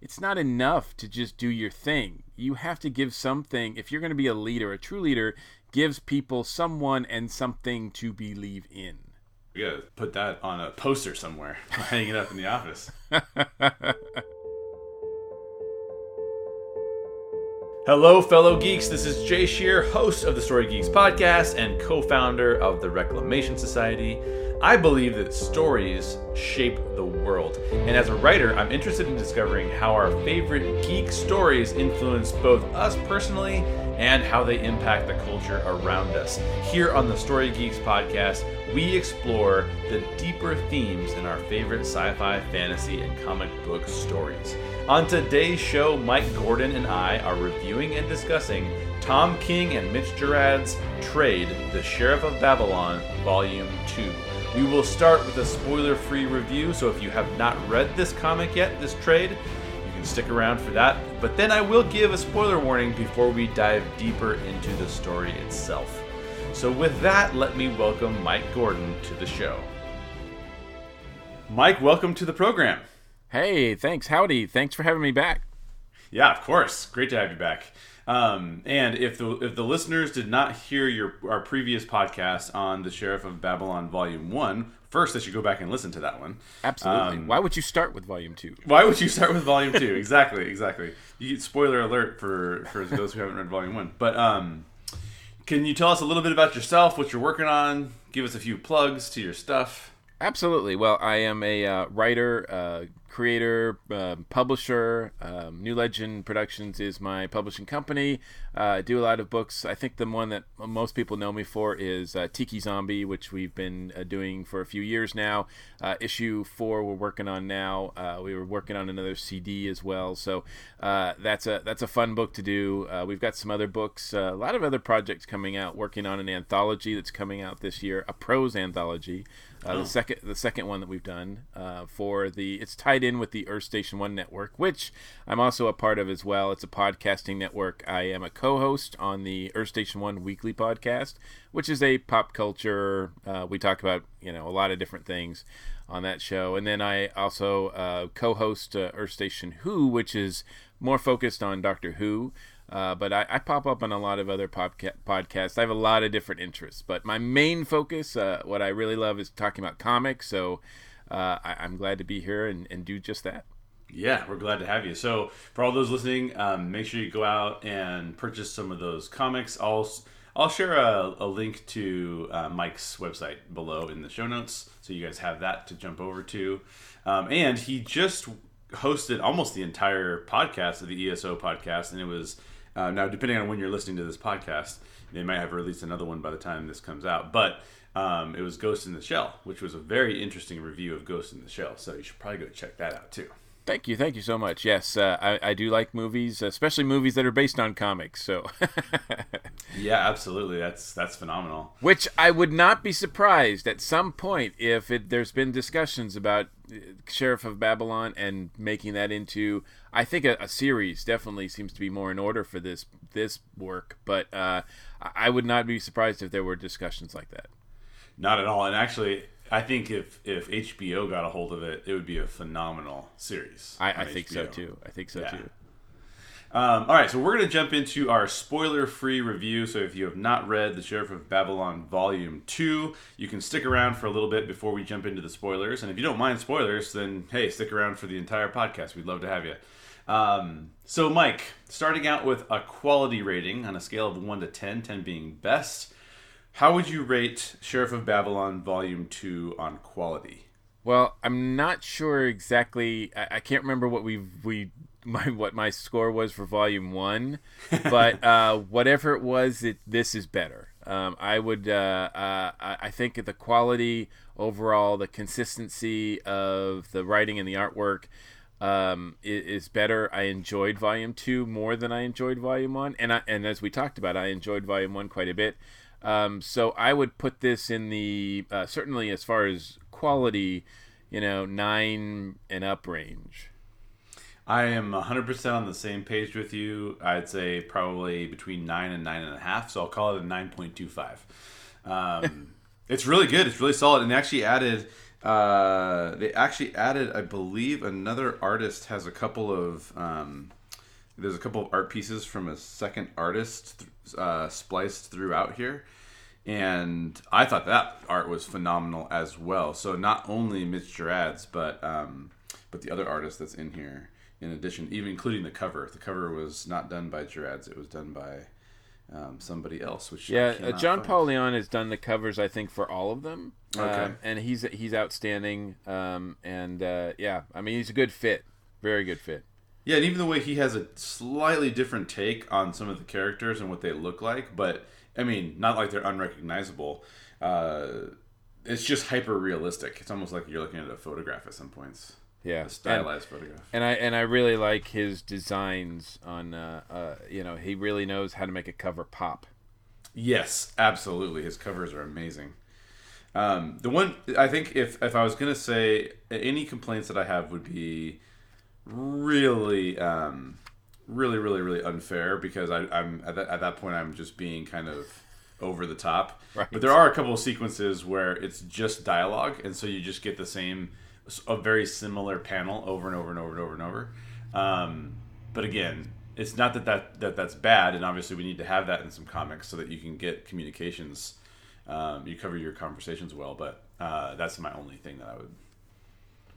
it's not enough to just do your thing. You have to give something. If you're going to be a leader, a true leader gives people someone and something to believe in. We gotta put that on a poster somewhere, hang it up in the office. Hello, fellow geeks. This is Jay Shear, host of the Story Geeks podcast and co founder of the Reclamation Society. I believe that stories shape the world. And as a writer, I'm interested in discovering how our favorite geek stories influence both us personally and how they impact the culture around us. Here on the Story Geeks podcast, we explore the deeper themes in our favorite sci fi, fantasy, and comic book stories. On today's show, Mike Gordon and I are reviewing and discussing Tom King and Mitch Gerads' trade, The Sheriff of Babylon, Volume 2. We will start with a spoiler free review, so if you have not read this comic yet, this trade, you can stick around for that. But then I will give a spoiler warning before we dive deeper into the story itself. So, with that, let me welcome Mike Gordon to the show. Mike, welcome to the program. Hey, thanks. Howdy. Thanks for having me back. Yeah, of course. Great to have you back. Um, and if the if the listeners did not hear your our previous podcast on the Sheriff of Babylon Volume One, first they should go back and listen to that one. Absolutely. Um, why would you start with Volume Two? Why would you start with Volume Two? exactly, exactly. You spoiler alert for for those who haven't read Volume One. But um, can you tell us a little bit about yourself, what you're working on? Give us a few plugs to your stuff. Absolutely. Well, I am a uh, writer, uh, creator, uh, publisher. Um, New Legend Productions is my publishing company. Uh, I do a lot of books. I think the one that most people know me for is uh, Tiki Zombie, which we've been uh, doing for a few years now. issue four, we're working on now. we were working on another CD as well, so that's a that's a fun book to do. we've got some other books, a lot of other projects coming out. Working on an anthology that's coming out this year, a prose anthology. Uh, oh. The second, the second one that we've done uh, for the, it's tied in with the Earth Station One network, which I'm also a part of as well. It's a podcasting network. I am a co-host on the Earth Station One weekly podcast, which is a pop culture. Uh, we talk about you know a lot of different things on that show, and then I also uh, co-host uh, Earth Station Who, which is more focused on Doctor Who. Uh, but I, I, pop up on a lot of other podca- podcasts. I have a lot of different interests, but my main focus, uh, what I really love, is talking about comics. So uh, I, am glad to be here and, and, do just that. Yeah, we're glad to have you. So for all those listening, um, make sure you go out and purchase some of those comics. I'll I'll share a, a link to uh, Mike's website below in the show notes, so you guys have that to jump over to. Um, and he just hosted almost the entire podcast of the ESO podcast, and it was uh, now, depending on when you're listening to this podcast, they might have released another one by the time this comes out. But um, it was Ghost in the Shell, which was a very interesting review of Ghost in the Shell. So you should probably go check that out too. Thank you, thank you so much. Yes, uh, I, I do like movies, especially movies that are based on comics. So, yeah, absolutely, that's that's phenomenal. Which I would not be surprised at some point if it, there's been discussions about Sheriff of Babylon and making that into. I think a, a series definitely seems to be more in order for this this work, but uh, I would not be surprised if there were discussions like that. Not at all, and actually, I think if if HBO got a hold of it, it would be a phenomenal series. I, I think HBO. so too. I think so yeah. too. Um, all right, so we're going to jump into our spoiler-free review. So if you have not read The Sheriff of Babylon Volume Two, you can stick around for a little bit before we jump into the spoilers. And if you don't mind spoilers, then hey, stick around for the entire podcast. We'd love to have you. Um, so, Mike, starting out with a quality rating on a scale of one to 10, 10 being best. How would you rate Sheriff of Babylon Volume 2 on quality? Well, I'm not sure exactly. I, I can't remember what we've we my what my score was for Volume One, but uh, whatever it was, it, this is better. Um, I would. Uh, uh, I think the quality overall, the consistency of the writing and the artwork um, is, is, better. I enjoyed Volume Two more than I enjoyed Volume One, and I, and as we talked about, I enjoyed Volume One quite a bit. Um, so I would put this in the uh, certainly as far as quality, you know, nine and up range. I am 100% on the same page with you. I'd say probably between nine and nine and a half. So I'll call it a 9.25. Um, it's really good. It's really solid. And they actually added Uh, they actually added, I believe, another artist has a couple of. Um, there's a couple of art pieces from a second artist uh, spliced throughout here, and I thought that art was phenomenal as well. So not only Mitch Gerads, but um, but the other artist that's in here, in addition, even including the cover. The cover was not done by Gerads; it was done by um, somebody else. Which yeah, uh, John Paul Leon has done the covers, I think, for all of them. Okay, um, and he's he's outstanding. Um, and uh, yeah, I mean, he's a good fit, very good fit. Yeah, and even the way he has a slightly different take on some of the characters and what they look like, but I mean, not like they're unrecognizable. Uh, it's just hyper realistic. It's almost like you're looking at a photograph at some points. Yeah, stylized and, photograph. And I and I really like his designs on. Uh, uh, you know, he really knows how to make a cover pop. Yes, absolutely. His covers are amazing. Um, the one I think if if I was gonna say any complaints that I have would be really, um, really, really, really unfair because I, am at that, at that point I'm just being kind of over the top. Right. But there are a couple of sequences where it's just dialogue, and so you just get the same, a very similar panel over and over and over and over and over. Um, but again, it's not that, that that that's bad, and obviously we need to have that in some comics so that you can get communications. Um, you cover your conversations well, but uh, that's my only thing that I would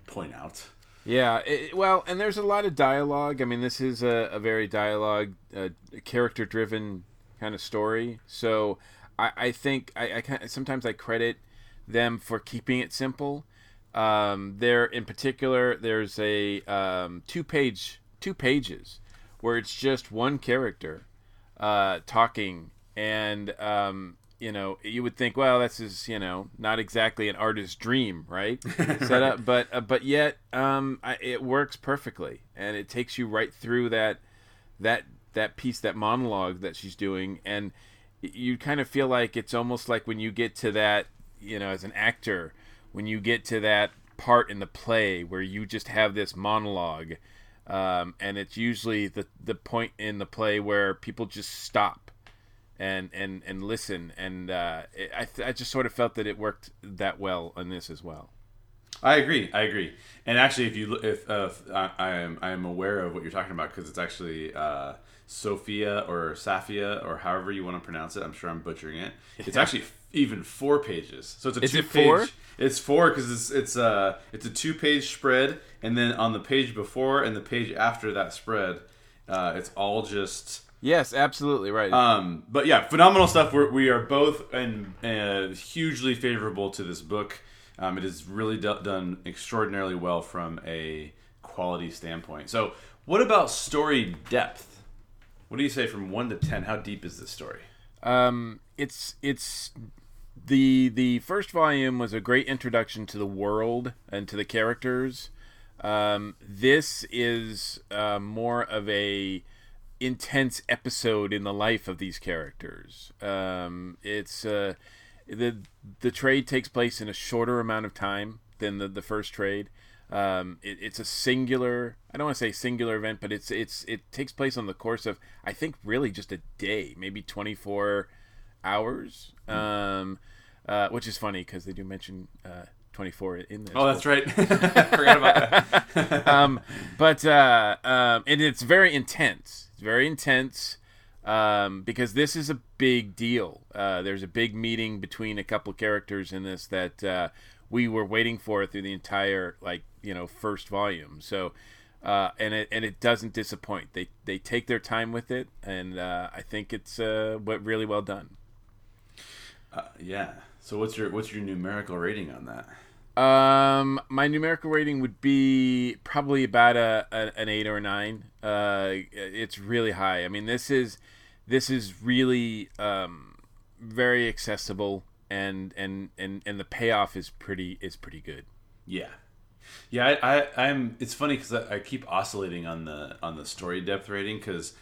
point out. Yeah, it, well, and there's a lot of dialogue. I mean, this is a, a very dialogue, uh, character driven kind of story. So I, I think I, I sometimes I credit them for keeping it simple. Um, there, in particular, there's a um, two page two pages where it's just one character uh, talking, and um, you know, you would think, well, this is you know not exactly an artist's dream, right? Set up, but uh, but yet um, I, it works perfectly, and it takes you right through that that that piece, that monologue that she's doing, and you kind of feel like it's almost like when you get to that, you know, as an actor, when you get to that part in the play where you just have this monologue, um, and it's usually the the point in the play where people just stop and and and listen. And uh, it, I th- I just sort of felt that it worked that well on this as well. I agree. I agree. And actually, if you if, uh, I, I, am I am aware of what you're talking about because it's actually uh, Sophia or Safia or however you want to pronounce it. I'm sure I'm butchering it. It's actually even four pages. So it's a Is two it page. Four? It's four because it's it's uh it's a two page spread, and then on the page before and the page after that spread, uh, it's all just Yes, absolutely right. Um, but yeah, phenomenal stuff. We're, we are both and uh, hugely favorable to this book. Um, it is really d- done extraordinarily well from a quality standpoint. So, what about story depth? What do you say from one to ten? How deep is this story? Um, it's it's the the first volume was a great introduction to the world and to the characters. Um, this is uh, more of a intense episode in the life of these characters. Um, it's uh, the the trade takes place in a shorter amount of time than the, the first trade. Um, it, it's a singular. I don't want to say singular event, but it's it's it takes place on the course of I think really just a day, maybe twenty four hours. Um, uh, which is funny because they do mention uh, 24 in this. Oh, that's right. Forgot about that. um, but uh, um, and it's very intense It's very intense um, because this is a big deal. Uh, there's a big meeting between a couple characters in this that uh, we were waiting for through the entire like you know first volume. So. Uh, and it and it doesn't disappoint. They they take their time with it, and uh, I think it's uh, what really well done. Uh, yeah. So what's your what's your numerical rating on that? Um, my numerical rating would be probably about a, a an eight or a nine. Uh, it's really high. I mean, this is this is really um, very accessible, and and and and the payoff is pretty is pretty good. Yeah, yeah. I, I am It's funny because I, I keep oscillating on the on the story depth rating because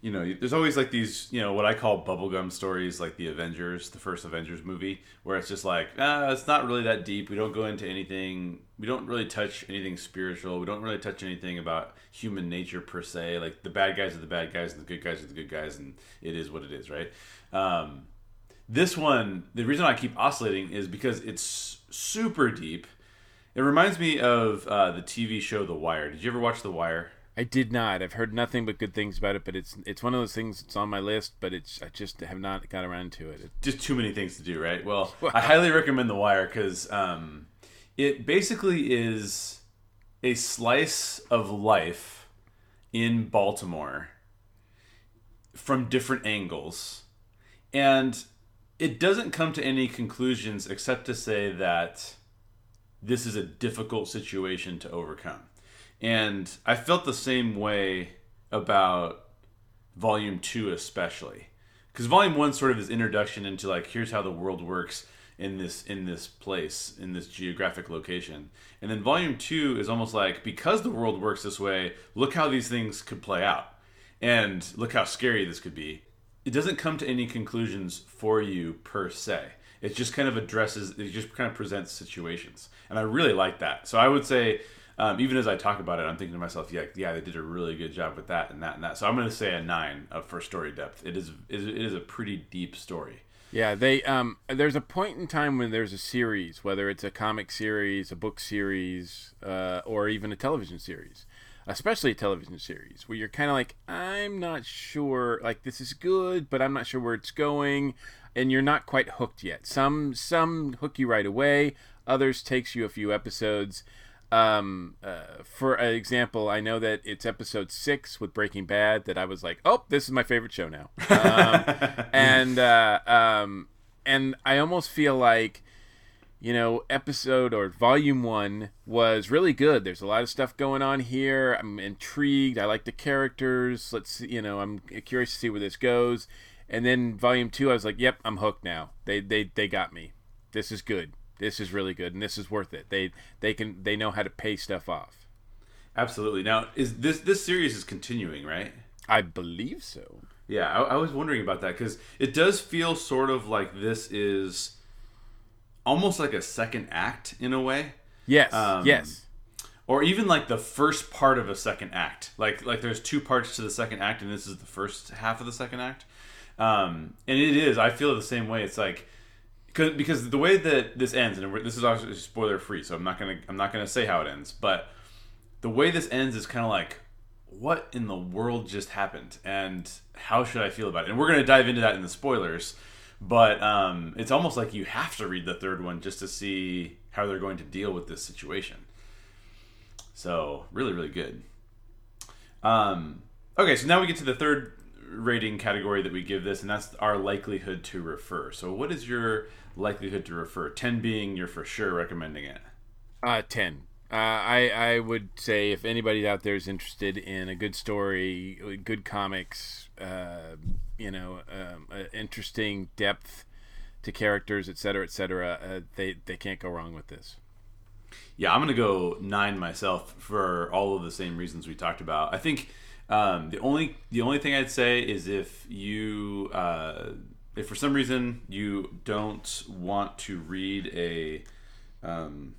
you know, there's always like these, you know, what I call bubblegum stories, like the Avengers, the first Avengers movie, where it's just like, ah, it's not really that deep. We don't go into anything. We don't really touch anything spiritual. We don't really touch anything about human nature per se. Like the bad guys are the bad guys, and the good guys are the good guys, and it is what it is, right? Um, this one, the reason I keep oscillating is because it's super deep, It reminds me of uh, the TV show The Wire. Did you ever watch The Wire? I did not. I've heard nothing but good things about it, but it's it's one of those things that's on my list, but it's I just have not got around to it. It's, Just too many things to do, right? Well, I highly recommend The Wire because um, it basically is a slice of life in Baltimore from different angles, and it doesn't come to any conclusions except to say that this is a difficult situation to overcome. And I felt the same way about volume two, especially. Because volume one sort of is introduction into like here's how the world works in this in this place in this geographic location. And then volume two is almost like because the world works this way look how these things could play out. And look how scary this could be. It doesn't come to any conclusions for you per se. It just kind of addresses it just kind of presents situations. And i really like that. So i would say um, even as I talk about it, I'm thinking to myself, yeah, yeah, they did a really good job with that and that and that. So I'm going to say a nine for story depth. It is, it is a pretty deep story. Yeah, they um there's a point in time when there's a series, whether it's a comic series, a book series, uh, or even a television series, especially a television series, where you're kind of like, I'm not sure, like this is good, but I'm not sure where it's going, and you're not quite hooked yet. Some some hook you right away, others takes you a few episodes um uh, for example i know that it's episode six with breaking bad that i was like oh this is my favorite show now. Um, and uh, um and i almost feel like you know episode or volume one was really good. There's a lot of stuff going on here. I'm intrigued. I like the characters. Let's see, you know i'm curious to see where this goes. And then volume two i was like yep i'm hooked now. They they they got me. This is good this is really good and this is worth it. They they can they know how to pay stuff off. Absolutely. Now, is this this series is continuing, right? I believe so. Yeah, I, I was wondering about that because it does feel sort of like this is almost like a second act in a way. Yes. Um, yes. Or even like the first part of a second act. Like like there's two parts to the second act, and this is the first half of the second act. Um, and it is. I feel the same way. It's like because because the way that this ends, and this is obviously spoiler free, so I'm not gonna I'm not gonna say how it ends, but the way this ends is kind of like, what in the world just happened, and how should I feel about it? And we're gonna dive into that in the spoilers, but um, it's almost like you have to read the third one just to see how they're going to deal with this situation. So really, really good. Um, okay, so now we get to the third rating category that we give this, and that's our likelihood to refer. So, what is your likelihood to refer? 10 being you're for sure recommending it. Uh, 10. Uh, I, I would say if anybody out there is interested in a good story, good comics, uh, you know, um, uh, interesting depth to characters, etc., etc., uh, they they can't go wrong with this. Yeah, I'm gonna go nine myself for all of the same reasons we talked about. I think um, the only the only thing I'd say is if you uh, if for some reason you don't want to read a um,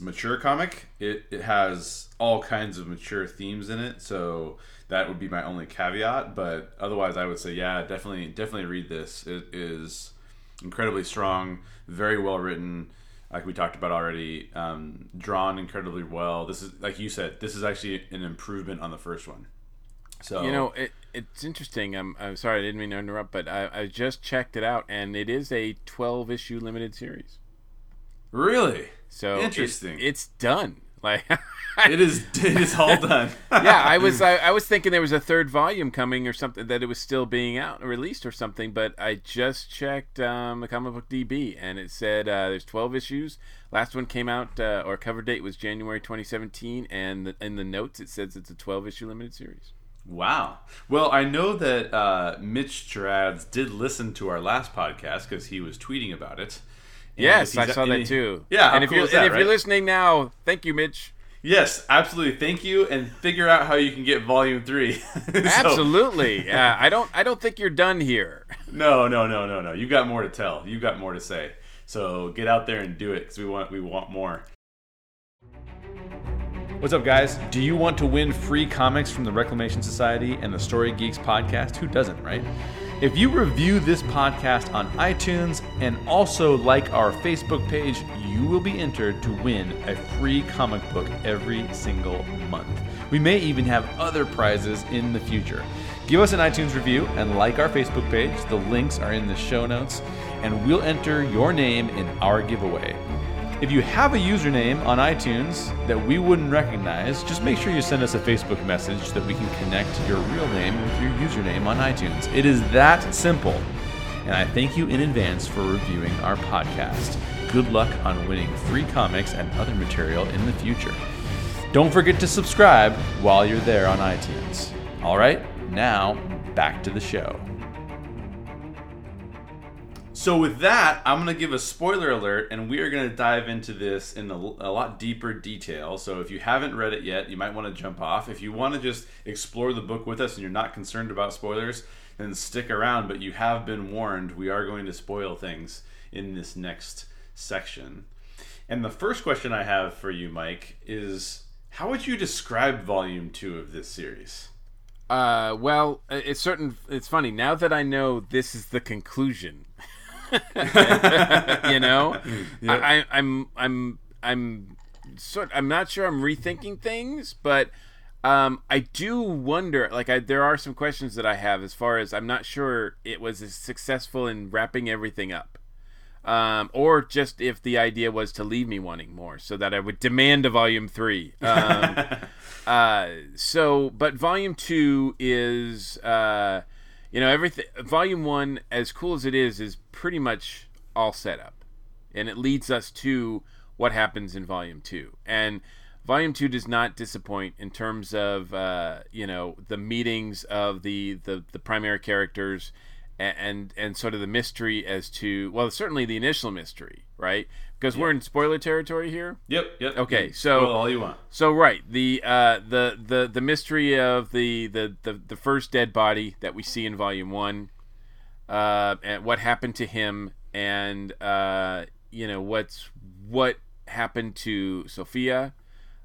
mature comic, it, it has all kinds of mature themes in it. So that would be my only caveat. But otherwise, I would say yeah, definitely definitely read this. It is incredibly strong, very well written like we talked about already, um, drawn incredibly well. This is like you said, this is actually an improvement on the first one. So you know, it, it's interesting. I'm I'm sorry I didn't mean to interrupt, but I, I just checked it out, and it is a 12 issue limited series. Really? So interesting. It, it's done. Like it is. It is all done. yeah, I was I, I was thinking there was a third volume coming or something that it was still being out released or something, but I just checked um, the comic book DB and it said uh, there's 12 issues. Last one came out uh, or cover date was January 2017, and the, in the notes it says it's a 12 issue limited series. Wow. Well, I know that uh, Mitch Gerads did listen to our last podcast because he was tweeting about it. yes, I saw that too. Yeah, and if, cool you're, that, and if right? you're listening now, thank you, Mitch. Yes, absolutely. Thank you, and figure out how you can get Volume Three. so, absolutely. Yeah, I don't. I don't think you're done here. No, no, no, no, no. You've got more to tell. You've got more to say. So get out there and do it because we want we want more. What's up, guys? Do you want to win free comics from the Reclamation Society and the Story Geeks podcast? Who doesn't, right? If you review this podcast on iTunes and also like our Facebook page, you will be entered to win a free comic book every single month. We may even have other prizes in the future. Give us an iTunes review and like our Facebook page. The links are in the show notes, and we'll enter your name in our giveaway. If you have a username on iTunes that we wouldn't recognize, just make sure you send us a Facebook message that we can connect your real name with your username on iTunes. It is that simple. And I thank you in advance for reviewing our podcast. Good luck on winning free comics and other material in the future. Don't forget to subscribe while you're there on iTunes. All right, now back to the show. So with that, I'm to give a spoiler alert, and we are to dive into this in a, a, lot deeper detail. So if you haven't read it yet, you might want to jump off. If you want to just explore the book with us and you're not concerned about spoilers, then stick around. But you have been warned. We are going to spoil things in this next section. And the first question I have for you, Mike, is how would you describe Volume Two of this series? Uh, well, it's certain. It's funny now that I know this is the conclusion. you know, yep. I, I'm I'm I'm sort. I'm not sure. I'm rethinking things, but um, I do wonder. Like, I, there are some questions that I have as far as I'm not sure it was as successful in wrapping everything up. Um, or just if the idea was to leave me wanting more, so that I would demand a volume three. Um, uh, so, but volume two is uh, you know everything volume one as cool as it is is pretty much all set up. And it leads us to what happens in volume two. And volume two does not disappoint in terms of uh, you know the meetings of the the, the primary characters and, and, and sort of the mystery as to well certainly the initial mystery right because we're in spoiler territory here. Yep. Yep. Okay. So Spoil all you want. So right the uh, the the the mystery of the, the the the first dead body that we see in volume one, uh, and what happened to him, and uh, you know what's what happened to Sophia,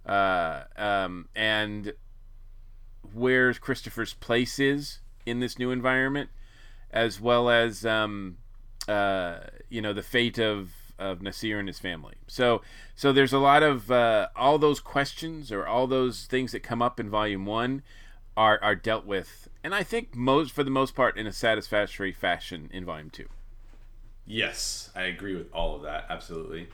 uh, um, and where Christopher's place is in this new environment, as well as um, uh, you know the fate of of Nasir and his family. So so there's a lot of uh, all those questions or all those things that come up in volume one are are dealt with, and I think most for the most part in a satisfactory fashion in volume two. Yes, I agree with all of that. Absolutely.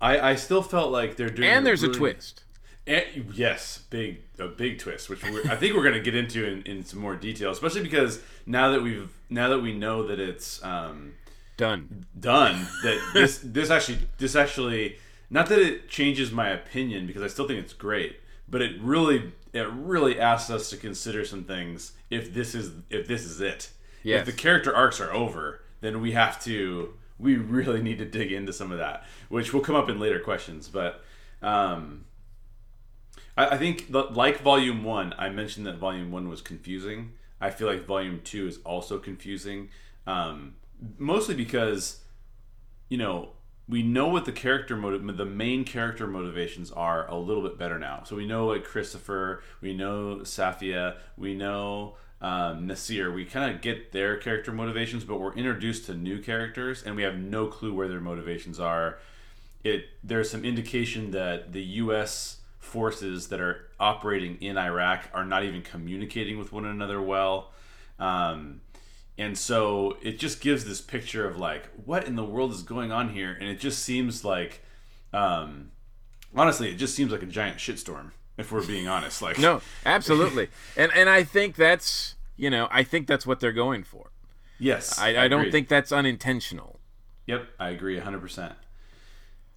I I still felt like they're doing and there's a, really, a twist. And, yes, big a big twist, which I think we're going to get into in, in some more detail, especially because now that we've now that we know that it's um, done done that this this actually this actually not that it changes my opinion because I still think it's great, but it really it really asks us to consider some things if this is if this is it. Yes. If the character arcs are over, then we have to we really need to dig into some of that, which will come up in later questions. But um, I, I think the, like Volume One, I mentioned that Volume One was confusing. I feel like Volume Two is also confusing. Um, mostly because you know we know what the character motive the main character motivations are a little bit better now. So we know like christopher we know safia we know um, nasir. We kind of get their character motivations but we're introduced to new characters and we have no clue where their motivations are. It there's some indication that the us forces that are operating in iraq are not even communicating with one another well. Um, and so it just gives this picture of like what in the world is going on here? And it just seems like um honestly it just seems like a giant shitstorm if we're being honest like no absolutely. And and i think that's you know i think that's what they're going for. Yes i, I, I don't think that's unintentional. Yep i agree 100%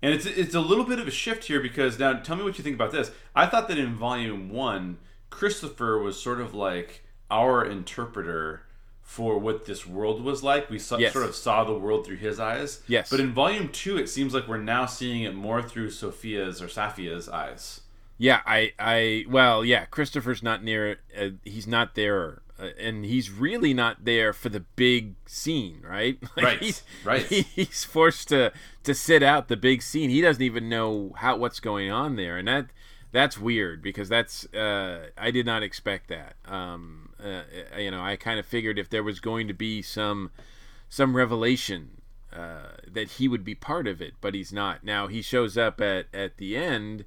and it's it's a little bit of a shift here because now tell me what you think about this. I thought that in volume one christopher was sort of like our interpreter for what this world was like. We saw, yes. sort of saw the world through his eyes. Yes. But in volume two, it seems like we're now seeing it more through Sophia's or Safia's eyes. Yeah, I, I, well, yeah, Christopher's not near. Uh, he's not there, uh, and he's really not there for the big scene, right? Like right. He's, right. He's forced to to sit out the big scene. He doesn't even know how what's going on there, and that that's weird because that's uh, I did not expect that. Um, uh, you know, I kind of figured if there was going to be some some revelation uh, that he would be part of it, but he's not. Now he shows up at at the end,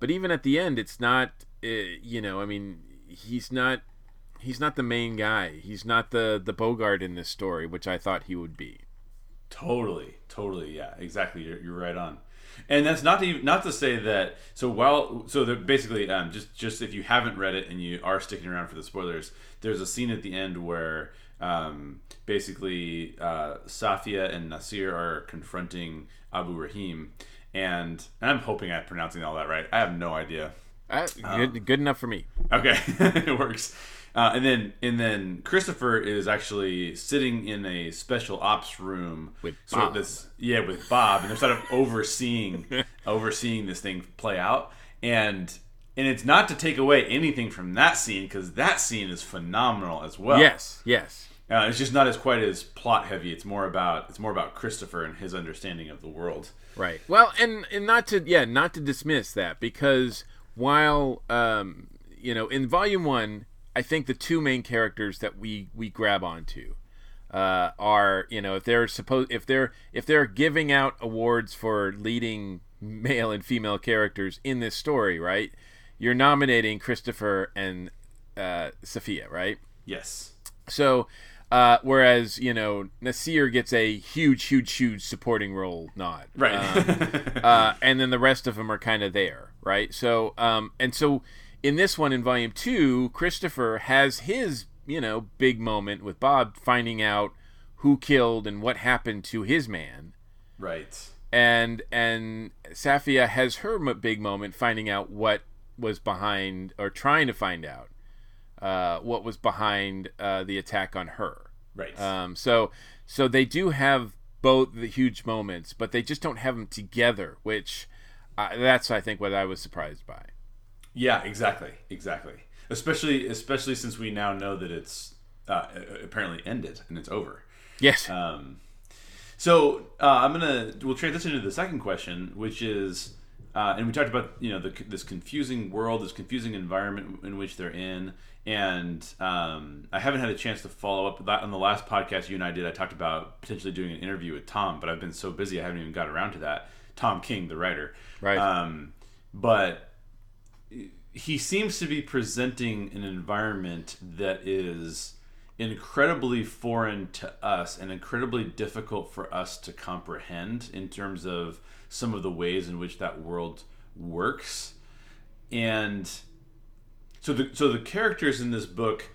but even at the end, it's not. Uh, you know, I mean, he's not. He's not the main guy. He's not the the Bogart in this story, which I thought he would be. Totally, totally, yeah, exactly. You're, you're right on. And that's not to even, not to say that. So while so that basically, um, just just if you haven't read it and you are sticking around for the spoilers, there's a scene at the end where um, basically uh, Safia and Nasir are confronting Abu Rahim, and, and I'm hoping I'm pronouncing all that right. I have no idea. Uh, good, um, good enough for me. Okay, it works. Uh, and then and then Christopher is actually sitting in a special ops room with sort Bob. of this yeah with Bob, and they're sort of overseeing overseeing this thing play out. And and it's not to take away anything from that scene because that scene is phenomenal as well. Yes, yes. Uh, it's just not as quite as plot heavy. It's more about it's more about Christopher and his understanding of the world. Right. Well, and and not to yeah not to dismiss that because while um you know in volume one I think the two main characters that we we grab onto uh, are you know if they're supposed if they're if they're giving out awards for leading male and female characters in this story, right? You're nominating Christopher and uh, Safia, right? Yes. So, uh, whereas you know Nasir gets a huge, huge, huge supporting role nod, right? Um, uh, and then the rest of them are kind of there, right? So, um, and so in this one in volume two, Christopher has his you know big moment with Bob finding out who killed and what happened to his man. Right. And and Safia has her big moment finding out what was behind or trying to find out uh, what was behind uh, the attack on her. Right. Um, so so they do have both the huge moments, but they just don't have them together, which uh, that's I think what I was surprised by. Yeah, exactly, exactly. Especially, especially since we now know that it's uh, apparently ended and it's over. Yes. Um, so uh, I'm gonna we'll transition to the second question, which is, uh, and we talked about you know the, this confusing world, this confusing environment in which they're in, and um, I haven't had a chance to follow up that on the last podcast you and I did. I talked about potentially doing an interview with Tom, but I've been so busy I haven't even got around to that. Tom King, the writer, right? Um, but he seems to be presenting an environment that is incredibly foreign to us and incredibly difficult for us to comprehend in terms of some of the ways in which that world works. And so the so the characters in this book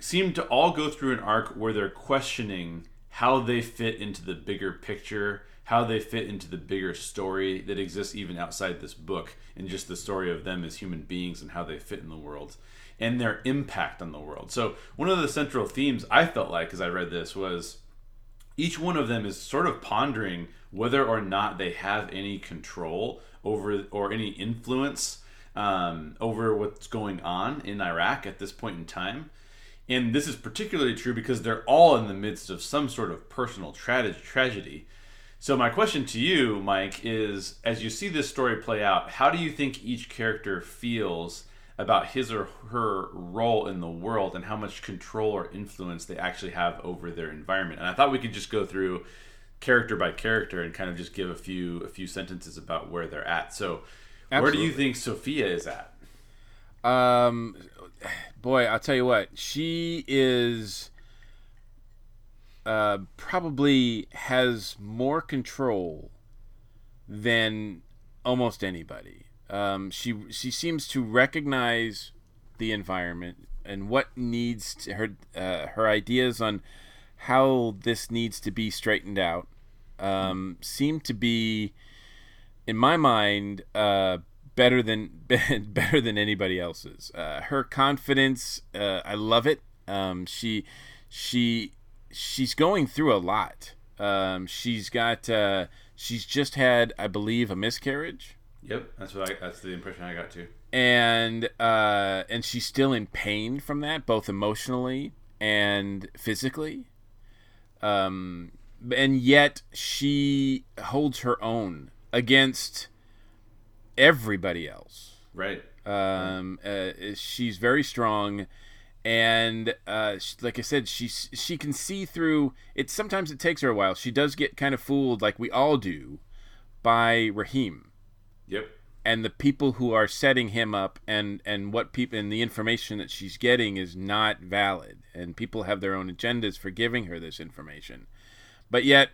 seem to all go through an arc where they're questioning how they fit into the bigger picture how they fit into the bigger story that exists even outside this book and just the story of them as human beings and how they fit in the world and their impact on the world. So, one of the central themes I felt like as I read this was each one of them is sort of pondering whether or not they have any control over or any influence um, over what's going on in Iraq at this point in time. And this is particularly true because they're all in the midst of some sort of personal tra- tragedy. So my question to you, Mike, is as you see this story play out, how do you think each character feels about his or her role in the world and how much control or influence they actually have over their environment? And I thought we could just go through character by character and kind of just give a few a few sentences about where they're at. So, Absolutely. where do you think Sophia is at? Um boy, I'll tell you what. She is uh, probably has more control than almost anybody. Um, she she seems to recognize the environment and what needs to, her uh, her ideas on how this needs to be straightened out um, seem to be, in my mind, uh, better than better than anybody else's. Uh, her confidence, uh, I love it. Um, she she she's going through a lot. Um, she's got uh, she's just had, I believe, a miscarriage. Yep, that's what I, that's the impression I got too. And uh, and she's still in pain from that, both emotionally and physically. Um, and yet she holds her own against everybody else. Right. Um, uh, she's very strong, and uh, she, like I said, she she can see through. It sometimes it takes her a while. She does get kind of fooled, like we all do, by Rahim. Yep. And the people who are setting him up, and and what people and the information that she's getting is not valid, and people have their own agendas for giving her this information, but yet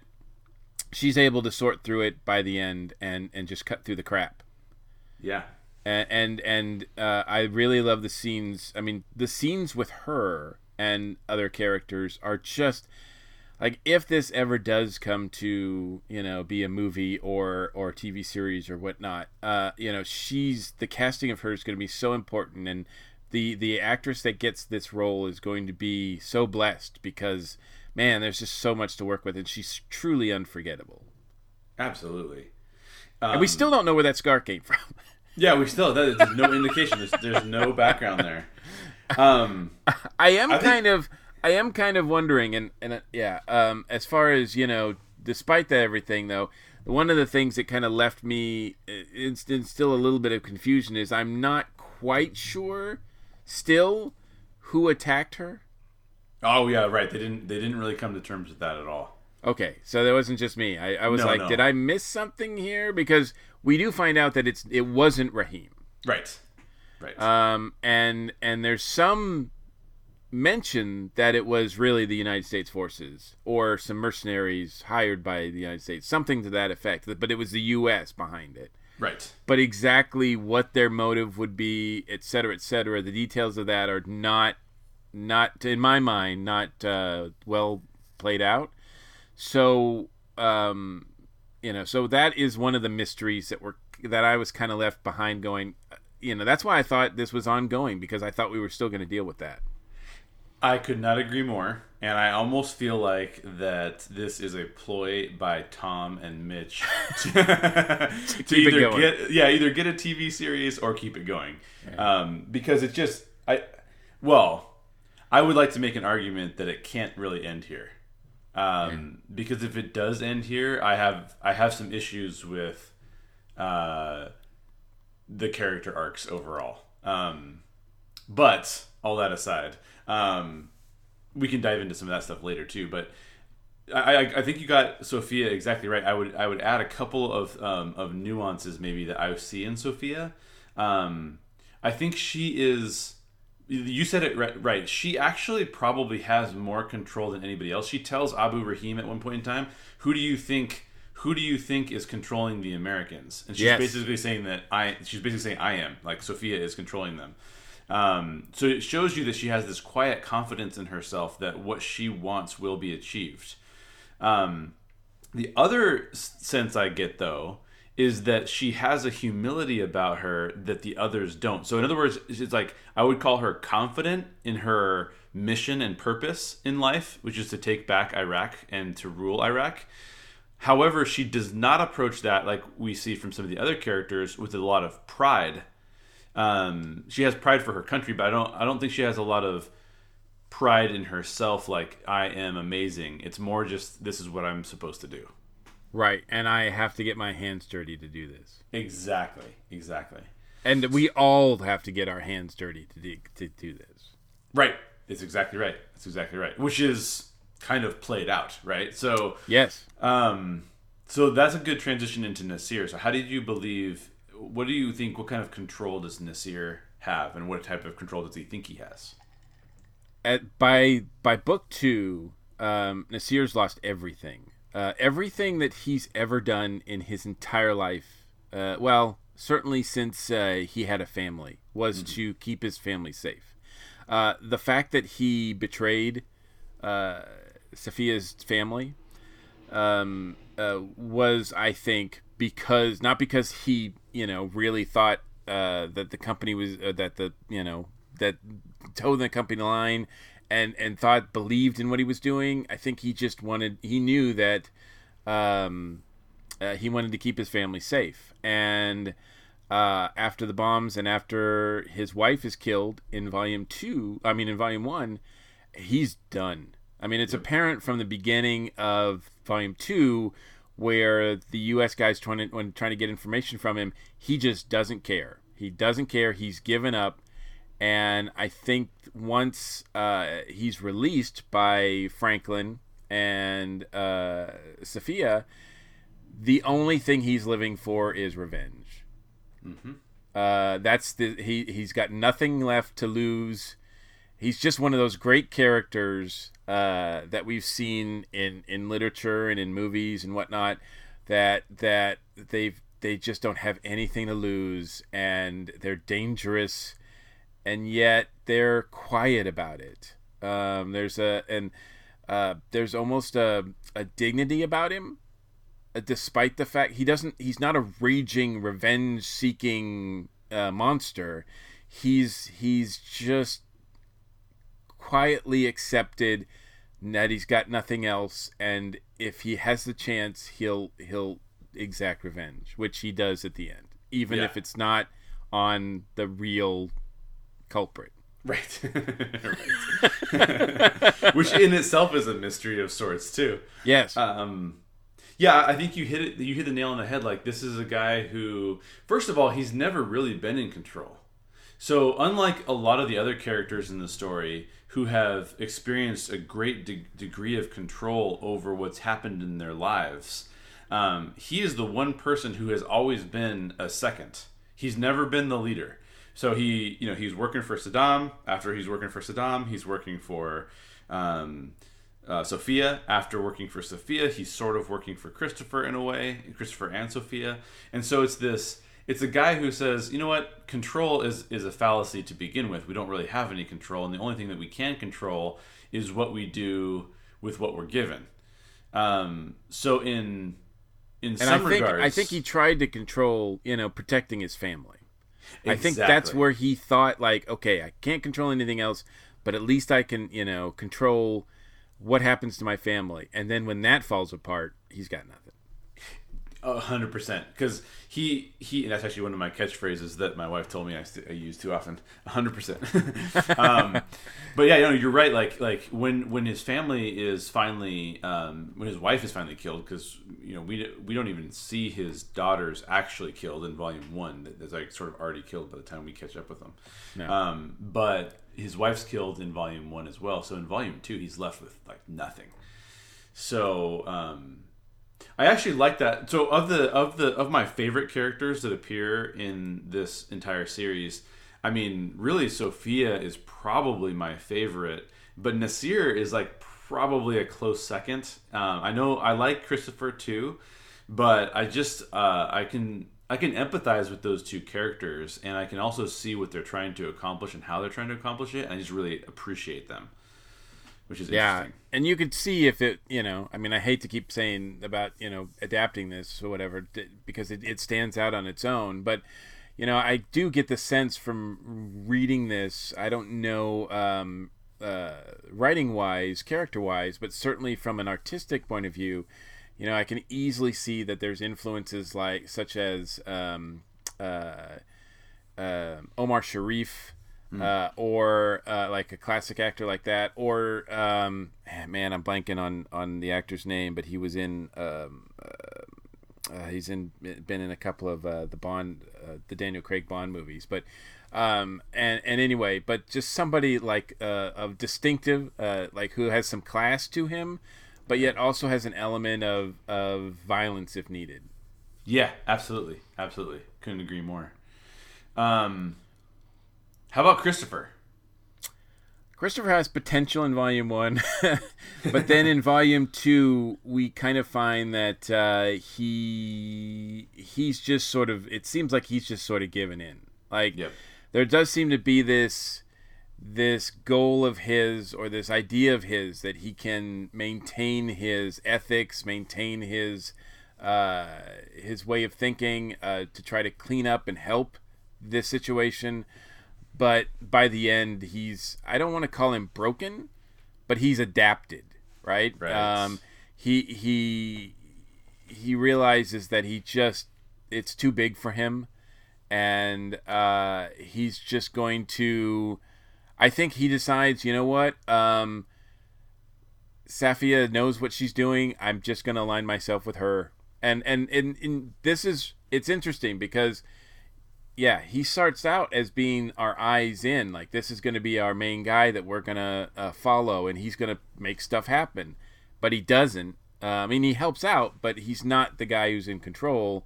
she's able to sort through it by the end and and just cut through the crap. Yeah. And and, and uh, I really love the scenes. I mean, the scenes with her and other characters are just like if this ever does come to you know be a movie or or TV series or whatnot. Uh, you know, she's the casting of her is going to be so important and. The, the actress that gets this role is going to be so blessed because man, there's just so much to work with, and she's truly unforgettable. Absolutely. Um, and we still don't know where that scar came from. Yeah, we still there's no indication. There's, there's no background there. Um, I am I kind think... of I am kind of wondering, and and uh, yeah, um, as far as you know, despite that everything though, one of the things that kind of left me in, in still a little bit of confusion is I'm not quite sure still who attacked her. Oh yeah, right. They didn't they didn't really come to terms with that at all. Okay, so that wasn't just me. I, I was no, like, no. did I miss something here? Because we do find out that it's it wasn't Rahim. Right. Right. Um, and and there's some mention that it was really the United States forces or some mercenaries hired by the United States, something to that effect. But it was the U.S. behind it. Right. But exactly what their motive would be, et cetera, et cetera, the details of that are not not in my mind not uh, well played out. So um, you know, so that is one of the mysteries that were that I was kind of left behind. Going, you know, that's why I thought this was ongoing because I thought we were still going to deal with that. I could not agree more, and I almost feel like that this is a ploy by Tom and Mitch to, to, to either get yeah either get a TV series or keep it going, yeah. um, because it just I well I would like to make an argument that it can't really end here, um, yeah. because if it does end here, I have I have some issues with uh, the character arcs overall. Um, but all that aside, um, we can dive into some of that stuff later too. But I, I, I, think you got Sophia exactly right. I would I would add a couple of um, of nuances maybe that I see in Sophia. Um, I think she is you said it right, right. She actually probably has more control than anybody else. She tells Abu Rahim at one point in time, "Who do you think? Who do you think is controlling the Americans?" And she's yes. basically saying that I. She's basically saying I am. Like Sophia is controlling them. Um, so it shows you that she has this quiet confidence in herself that what she wants will be achieved. Um, the other sense I get though is that she has a humility about her that the others don't. So in other words, it's like I would call her confident in her mission and purpose in life, which is to take back Iraq and to rule Iraq. However, she does not approach that like we see from some of the other characters with a lot of pride. Um, she has pride for her country, but I don't. I don't think she has a lot of pride in herself. Like I am amazing. It's more just this is what I'm supposed to do. Right, and I have to get my hands dirty to do this. Exactly, exactly. And we all have to get our hands dirty to do, to do this. Right. It's exactly right. It's exactly right. Which is kind of played out, right? So yes. Um. So that's a good transition into Nasir. So how did you believe? What do you think? What kind of control does Nasir have, and what type of control does he think he has? At by by book two, um, Naseer's lost everything uh, everything that he's ever done in his entire life, uh, well, certainly since uh, he had a family, was mm-hmm. to keep his family safe. Uh, the fact that he betrayed uh, Sophia's family um, uh, was, I think, because not because he, you know, really thought that the company was that the, you know, that toed the company line and and thought believed in what he was doing. I think he just wanted he knew that um, uh, he wanted to keep his family safe. And uh, after the bombs and after his wife is killed in volume two, I mean in volume one, he's done. I mean it's apparent from the beginning of volume two where the U.S. guys trying to when trying to get information from him, he just doesn't care. He doesn't care. He's given up. And I think once uh, he's released by Franklin and uh, Sophia, the only thing he's living for is revenge. Mm-hmm. Uh, that's the he. He's got nothing left to lose. He's just one of those great characters uh, that we've seen in, in literature and in movies and whatnot. That that they've they just don't have anything to lose and they're dangerous and yet they're quiet about it. Um, there's a and uh, there's almost a, a dignity about him, uh, despite the fact he doesn't. He's not a raging, revenge-seeking uh, monster. He's he's just quietly accepted that he's got nothing else, and if he has the chance, he'll he'll exact revenge, which he does at the end, even yeah. if it's not on the real culprit. Right. right. Which in itself is a mystery of sorts too. Yes. Um yeah, I think you hit it you hit the nail on the head like this is a guy who first of all, he's never really been in control. So, unlike a lot of the other characters in the story who have experienced a great de- degree of control over what's happened in their lives, um, he is the one person who has always been a second. He's never been the leader. So he, you know, he's working for Saddam. After he's working for Saddam, he's working for um, uh, Sophia. After working for Sophia, he's sort of working for Christopher in a way, Christopher and Sophia. And so it's this. It's a guy who says, you know what, control is is a fallacy to begin with. We don't really have any control, and the only thing that we can control is what we do with what we're given. Um, so in in and some I think, regards, I think he tried to control, you know, protecting his family. Exactly. I think that's where he thought like, okay, I can't control anything else, but at least I can, you know, control what happens to my family. And then when that falls apart, he's got nothing. A hundred percent, because he he. that's actually one of my catchphrases that my wife told me I, st- I use too often. A hundred percent. Um, but yeah, you know, you're right. Like like when when his family is finally um, when his wife is finally killed, because you know we we don't even see his daughters actually killed in volume one. That's like sort of already killed by the time we catch up with them. No. Um, but his wife's killed in volume one as well. So in volume two, he's left with like nothing. So. Um, I actually like that. So of the of the of my favorite characters that appear in this entire series, I mean, really Sophia is probably my favorite, but Nasir is like probably a close second. Um, I know I like Christopher too, but I just uh, I can I can empathize with those two characters, and I can also see what they're trying to accomplish and how they're trying to accomplish it. And I just really appreciate them which is yeah. And you could see if it, you know, I mean, I hate to keep saying about you know adapting this or whatever because it, it stands out on its own, but you know, I do get the sense from reading this. I don't know um, uh, writing wise, character wise, but certainly from an artistic point of view, you know, I can easily see that there's influences like such as um, uh, uh, Omar Sharif mm. uh, or uh, like a classic actor like that, or um, man, I'm blanking on on the actor's name, but he was in. Um, uh, uh he's in been in a couple of uh, the Bond, uh, the Daniel Craig Bond movies, but um, and and anyway, but just somebody like of distinctive, like who has some class to him, but yet also has an element of of violence if needed. Yeah, absolutely, absolutely. Couldn't agree more. Um, how about Christopher? Christopher has potential in volume one, but then in volume two, we kind of find that uh, he he's just sort of. It seems like he's just sort of given in. Like yep. there does seem to be this this goal of his or this idea of his that he can maintain his ethics, maintain his uh, his way of thinking uh, to try to clean up and help this situation but by the end he's I don't want to call him broken, but he's adapted, right? Right. Um, he he he realizes that he just it's too big for him, and uh, he's just going to. I think he decides, you know what? Um, Safia knows what she's doing. I'm just going to align myself with her. And, and and and this is it's interesting because yeah, he starts out as being our eyes in. Like this is going to be our main guy that we're gonna uh, follow, and he's going to make stuff happen. But he doesn't. Uh, I mean, he helps out, but he's not the guy who's in control.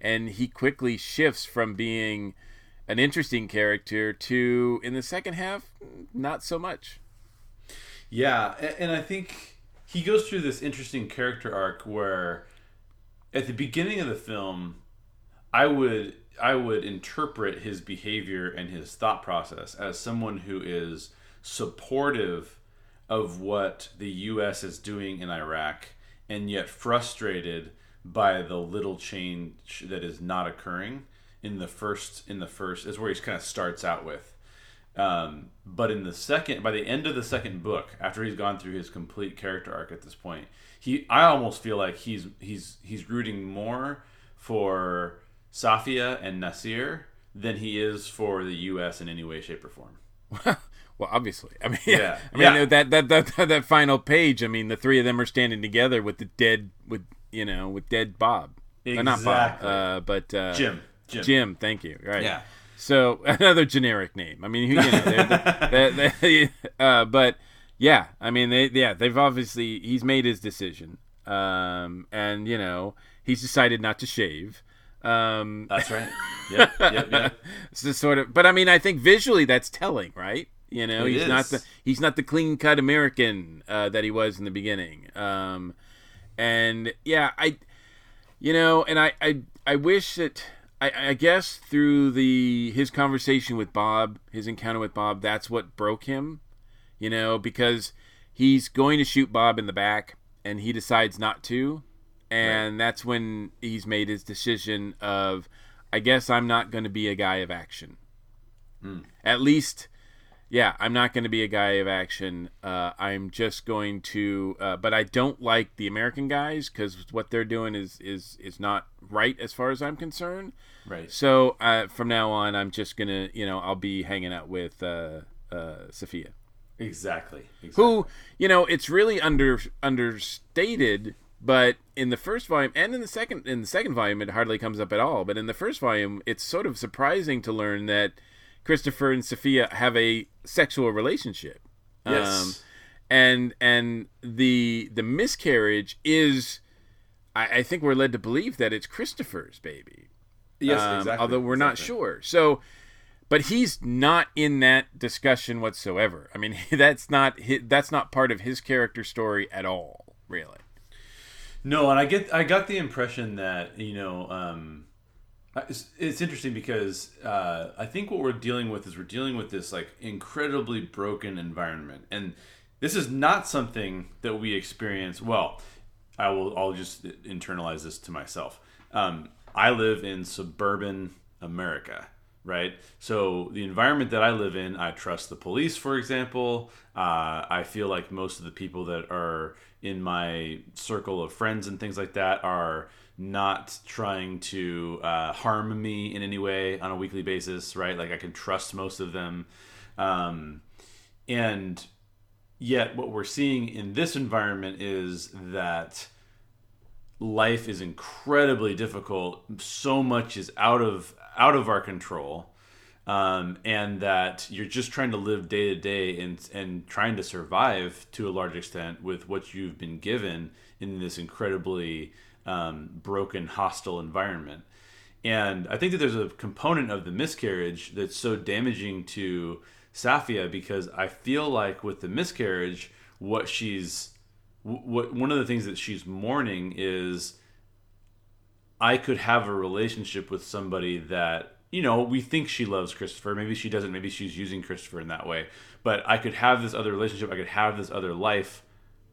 And he quickly shifts from being an interesting character to, in the second half, not so much. Yeah, and I think he goes through this interesting character arc where, at the beginning of the film, I would I would interpret his behavior and his thought process as someone who is supportive of what the U.S. is doing in Iraq, and yet frustrated by the little change that is not occurring in the first. In the first is where he kind of starts out with. Um, but in the second, by the end of the second book, after he's gone through his complete character arc at this point, he I almost feel like he's he's he's rooting more for Safia and Nasir than he is for the U.S. in any way, shape, or form. well, obviously, I mean, yeah. I mean Yeah. that, that that that final page. I mean, the three of them are standing together with the dead, with you know, with dead Bob, Uh, not Bob, Exactly. uh, but uh, Jim, Jim, Jim, thank you. Right. Yeah. So another generic name. I mean, you know, they're, they they uh, but yeah, I mean, they yeah, they've obviously he's made his decision, um, and you know, he's decided not to shave. Um, That's right. Yeah, yep, yep. it's just sort of, but I mean, I think visually that's telling, right? You know, It he's not the he's not the clean cut American uh, that he was in the beginning. Um, and yeah, I, you know, and I I, I wish that I, I guess through the his conversation with Bob, his encounter with Bob, that's what broke him. You know, because he's going to shoot Bob in the back, and he decides not to, and that's when he's made his decision of, I guess I'm not going to be a guy of action. At least, yeah, I'm not going to be a guy of action. Uh, I'm just going to, uh, but I don't like the American guys because what they're doing is is is not right as far as I'm concerned. Right. So uh, from now on, I'm just gonna, you know, I'll be hanging out with uh, uh, Sophia Exactly. exactly. who you know it's really under understated but in the first volume and in the second in the second volume it hardly comes up at all but in the first volume it's sort of surprising to learn that christopher and sophia have a sexual relationship Yes. Um, and and the the miscarriage is I, I think we're led to believe that it's christopher's baby yes. um, exactly. although we're not sure. So, but he's not in that discussion whatsoever. I mean, that's not hi that's not part of his character story at all, really. No, and I get I got the impression that you know um, it's, it's interesting because uh, I think what we're dealing with is we're dealing with this like incredibly broken environment, and this is not something that we experience. Well, I will I'll just internalize this to myself. Um, I live in suburban America, right? So the environment that I live in, I trust the police, for example. Uh, I feel like most of the people that are in my circle of friends and things like that are not trying to uh, harm me in any way on a weekly basis, right? Like I can trust most of them. Um, and yet, what we're seeing in this environment is that life is incredibly difficult. So much is out of out of our control, um, and that you're just trying to live day to day and and trying to survive to a large extent with what you've been given in this incredibly um, broken, hostile environment. And I think that there's a component of the miscarriage that's so damaging to Safia because I feel like with the miscarriage, what she's what one of the things that she's mourning is I could have a relationship with somebody that you know we think she loves Christopher. Maybe she doesn't. Maybe she's using Christopher in that way. But I could have this other relationship. I could have this other life.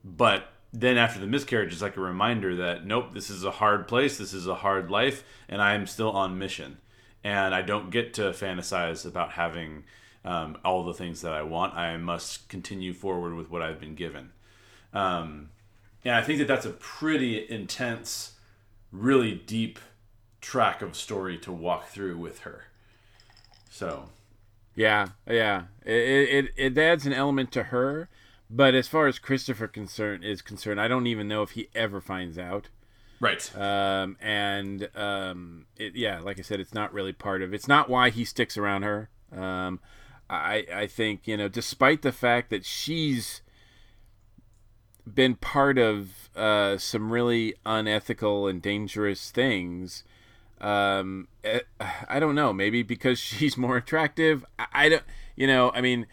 But then after the miscarriage it's like a reminder that nope this is a hard place. This is a hard life. And I am still on mission. And I don't get to fantasize about having um, all the things that I want. I must continue forward with what I've been given. Um, and I think that that's a pretty intense, really deep track of story to walk through with her. So, Yeah, yeah. It, it it adds an element to her, but as far as Christopher concern is concerned, I don't even know if he ever finds out. Right. Um, and um, it, yeah, like I said, it's not really part of. It's not why he sticks around her. Um, I I think you know, despite the fact that she's been part of uh, some really unethical and dangerous things. Um, eh, I don't know. Maybe because she's more attractive. I, I don't. You know. I mean,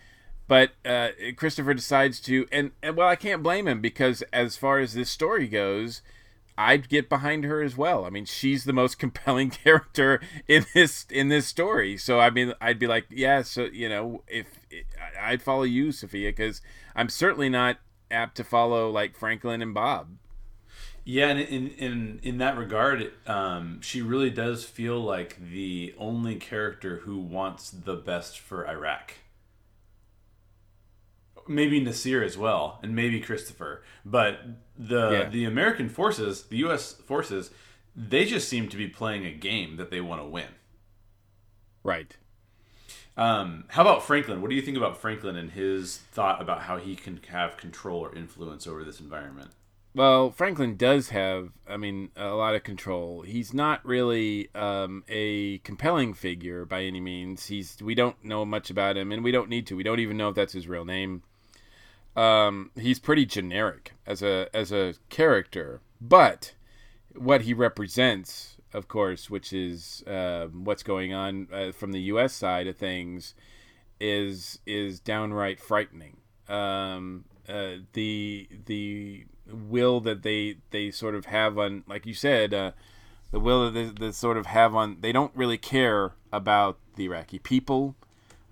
but uh, Christopher decides to, and, and well, I can't blame him because as far as this story goes, I'd get behind her as well. I mean, she's the most compelling character in this in this story. So I mean, I'd be like, yeah, so you know, if I'd follow you, Sophia, because I'm certainly not apt to follow like Franklin and Bob. Yeah, and in in in that regard, um, she really does feel like the only character who wants the best for Iraq. Maybe Nasir as well, and maybe Christopher, but the yeah. the American forces, the U.S. forces, they just seem to be playing a game that they want to win. Right. Um, how about Franklin? What do you think about Franklin and his thought about how he can have control or influence over this environment? Well, Franklin does have, I mean, a lot of control. He's not really um, a compelling figure by any means. He's we don't know much about him, and we don't need to. We don't even know if that's his real name. Um, he's pretty generic as a as a character, but what he represents of course, which is uh, what's going on uh, from the U.S. side of things, is is downright frightening. Um, uh, the the will that they they sort of have on, like you said, uh, the will that they, they, sort of have on. They don't really care about the Iraqi people.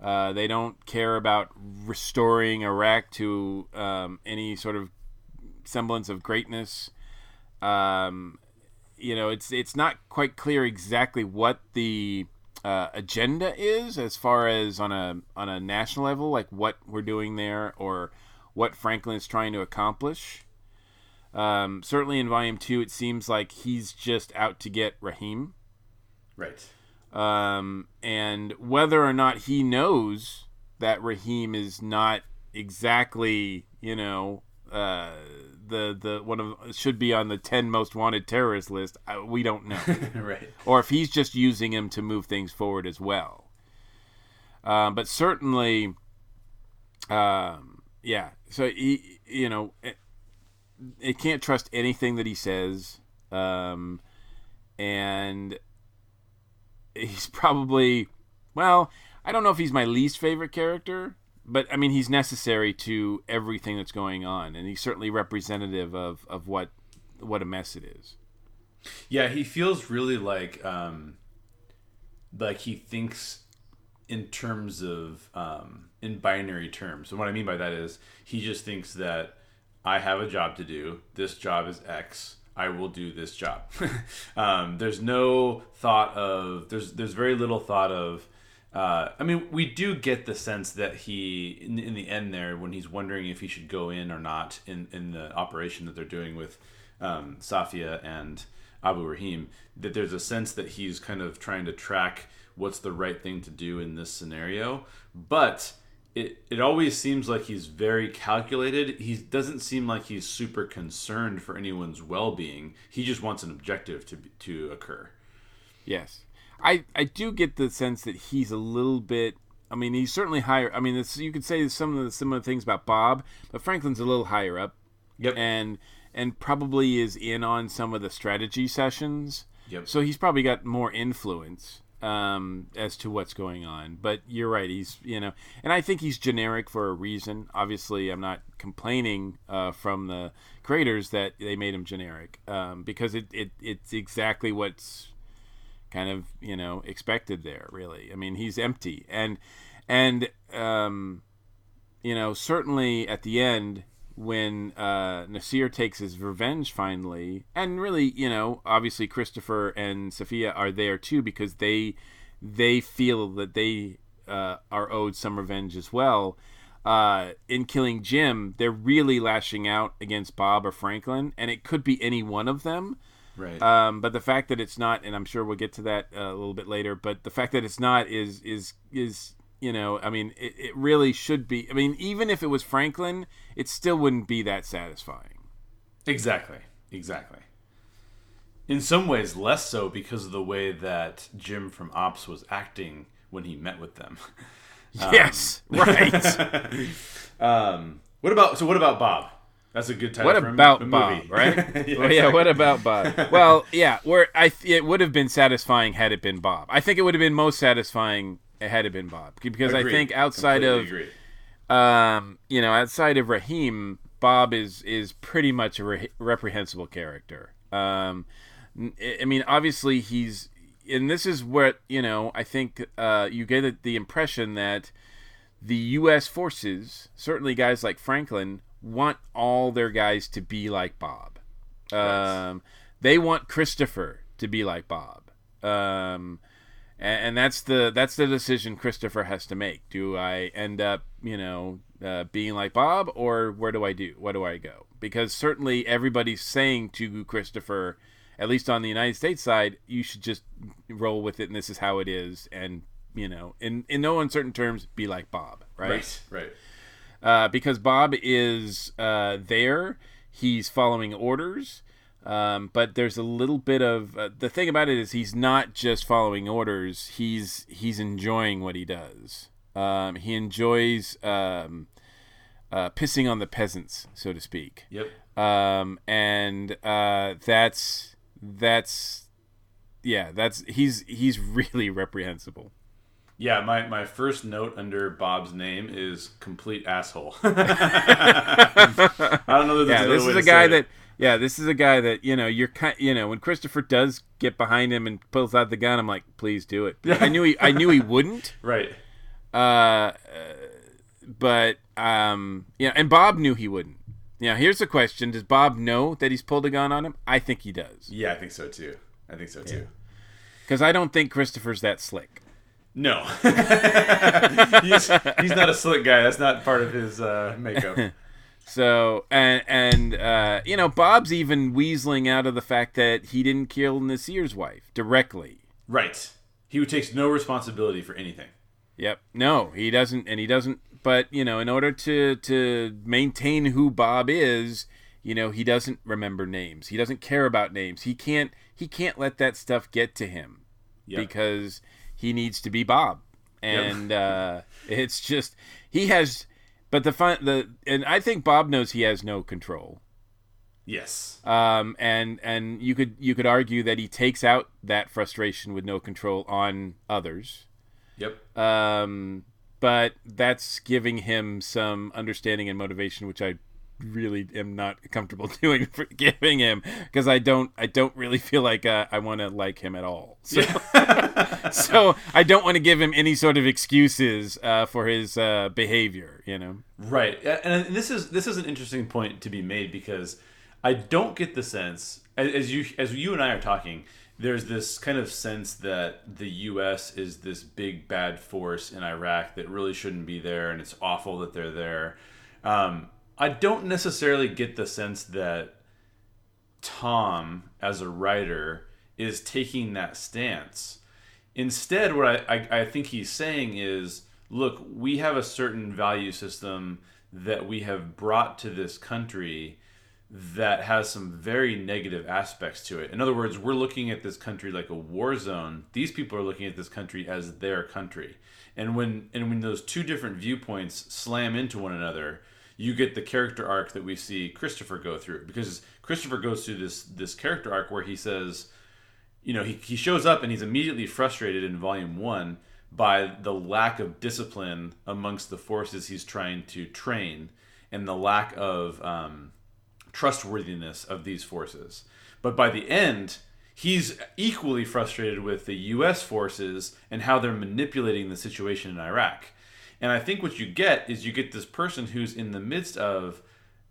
Uh, they don't care about restoring Iraq to um, any sort of semblance of greatness. Um, you know, it's it's not quite clear exactly what the uh, agenda is as far as on a on a national level, like what we're doing there or what Franklin is trying to accomplish. Um, certainly in volume two, it seems like he's just out to get Rahim. Right. Um, and whether or not he knows that Rahim is not exactly, you know, uh, the the one of should be on the ten most wanted terrorist list. we don't know, right? Or if he's just using him to move things forward as well. Um, but certainly, um, yeah. So he, you know, it, can't trust anything that he says, um, and he's probably well. I don't know if he's my least favorite character but I mean, he's necessary to everything that's going on, and he's certainly representative of, of what what a mess it is. Yeah, he feels really like um, like he thinks in terms of um, in binary terms. And what I mean by that is he just thinks that I have a job to do. This job is X. I will do this job. um, there's no thought of there's there's very little thought of uh, I mean, we do get the sense that he, in, in, the end, there when he's wondering if he should go in or not in in the operation that they're doing with um, Safia and Abu Rahim, that there's a sense that he's kind of trying to track what's the right thing to do in this scenario, but. It, it always seems like he's very calculated. He doesn't seem like he's super concerned for anyone's well being. He just wants an objective to to occur. Yes. I I do get the sense that he's a little bit. I mean, he's certainly higher. I mean, you could say some of the similar things about Bob, but Franklin's a little higher up. Yep. And and probably is in on some of the strategy sessions. Yep. So he's probably got more influence um, as to what's going on. But you're right. He's you know, and I think he's generic for a reason. Obviously, I'm not complaining uh, from the creators that they made him generic um, because it, it it's exactly what's kind of you know expected there really i mean he's empty and and um you know certainly at the end when uh nassir takes his revenge finally and really you know obviously christopher and sophia are there too because they they feel that they uh, are owed some revenge as well uh, in killing Jim, they're really lashing out against Bob or Franklin, and it could be any one of them. Right. Um, but the fact that it's not, and I'm sure we'll get to that uh, a little bit later. But the fact that it's not is is is you know, I mean, it, it really should be. I mean, even if it was Franklin, it still wouldn't be that satisfying. Exactly. Exactly. In some ways, less so because of the way that Jim from Ops was acting when he met with them. yes, right. Um, what about so? What about Bob? That's a good title. What a- about a Bob, movie. right? yeah, well, yeah. What about Bob? Well, yeah. Where I it would have been satisfying had it been Bob. I think it would have been most satisfying had it been Bob because I think outside Completely of um, you know, outside of Rahim, Bob is is pretty much a re- reprehensible character. Um, I mean, obviously he's, and this is what you know. I think uh, you get the- the impression that the U.S. forces, certainly guys like Franklin, want all their guys to be like Bob. Um, They want Christopher to be like Bob. Um, and, and that's the that's the decision Christopher has to make. Do I end up, you know, uh, being like Bob, or where do I do? Where do I go? Because certainly everybody's saying to Christopher, at least on the United States side, you should just roll with it, and this is how it is, and you know, in in no uncertain terms, be like Bob, right? Right, right. uh, because Bob is uh, there. He's following orders, um, but there's a little bit of uh, the thing about it is he's not just following orders. He's he's enjoying what he does. Um, he enjoys um, uh, pissing on the peasants, so to speak. Yep. Um, and uh, that's that's yeah, that's he's he's really reprehensible. Yeah, my, my first note under Bob's name is complete asshole. I don't know that yeah, this is a guy that. it. Yeah, this is a guy that you know you're kind you know when Christopher does get behind him and pulls out the gun, I'm like, please do it. I knew he I knew he wouldn't. right. Uh, uh, but um, yeah, and Bob knew he wouldn't. Now here's the question: Does Bob know that he's pulled a gun on him? I think he does Yeah, I think so too. I think so too. because I don't think Christopher's that slick. No, he's, he's not a slick guy. That's not part of his uh, makeup. So and and uh, you know Bob's even weaseling out of the fact that he didn't kill Nasir's wife directly. right. He takes no responsibility for anything. Yep. No, he doesn't, and he doesn't. But you know, in order to to maintain who Bob is, you know, he doesn't remember names. He doesn't care about names. He can't. He can't let that stuff get to him Yep. because he needs to be Bob, and uh, it's just he has. But the fun the and I think Bob knows he has no control. Yes. Um, and and you could you could argue that he takes out that frustration with no control on others. Yep. Um, but that's giving him some understanding and motivation, which I really am not comfortable doing for giving him because I don't I don't really feel like uh, I want to like him at all. So, so I don't want to give him any sort of excuses uh, for his uh, behavior. You know. Right, and this is this is an interesting point to be made because I don't get the sense as as you as you and I are talking. There's this kind of sense that the U.S. is this big bad force in Iraq that really shouldn't be there, and it's awful that they're there. Um, I don't necessarily get the sense that Tom, as a writer, is taking that stance. Instead, what I, I, I think he's saying is look, we have a certain value system that we have brought to this country that has some very negative aspects to it. In other words, we're looking at this country like a war zone. These people are looking at this country as their country. And when and when those two different viewpoints slam into one another, you get the character arc that we see Christopher go through because Christopher goes through this this character arc where he says, you know, he, he shows up and he's immediately frustrated in volume one by the lack of discipline amongst the forces he's trying to train and the lack of um, trustworthiness of these forces. But by the end, he's equally frustrated with the U.S. forces and how they're manipulating the situation in Iraq. And I think what you get is you get this person who's in the midst of,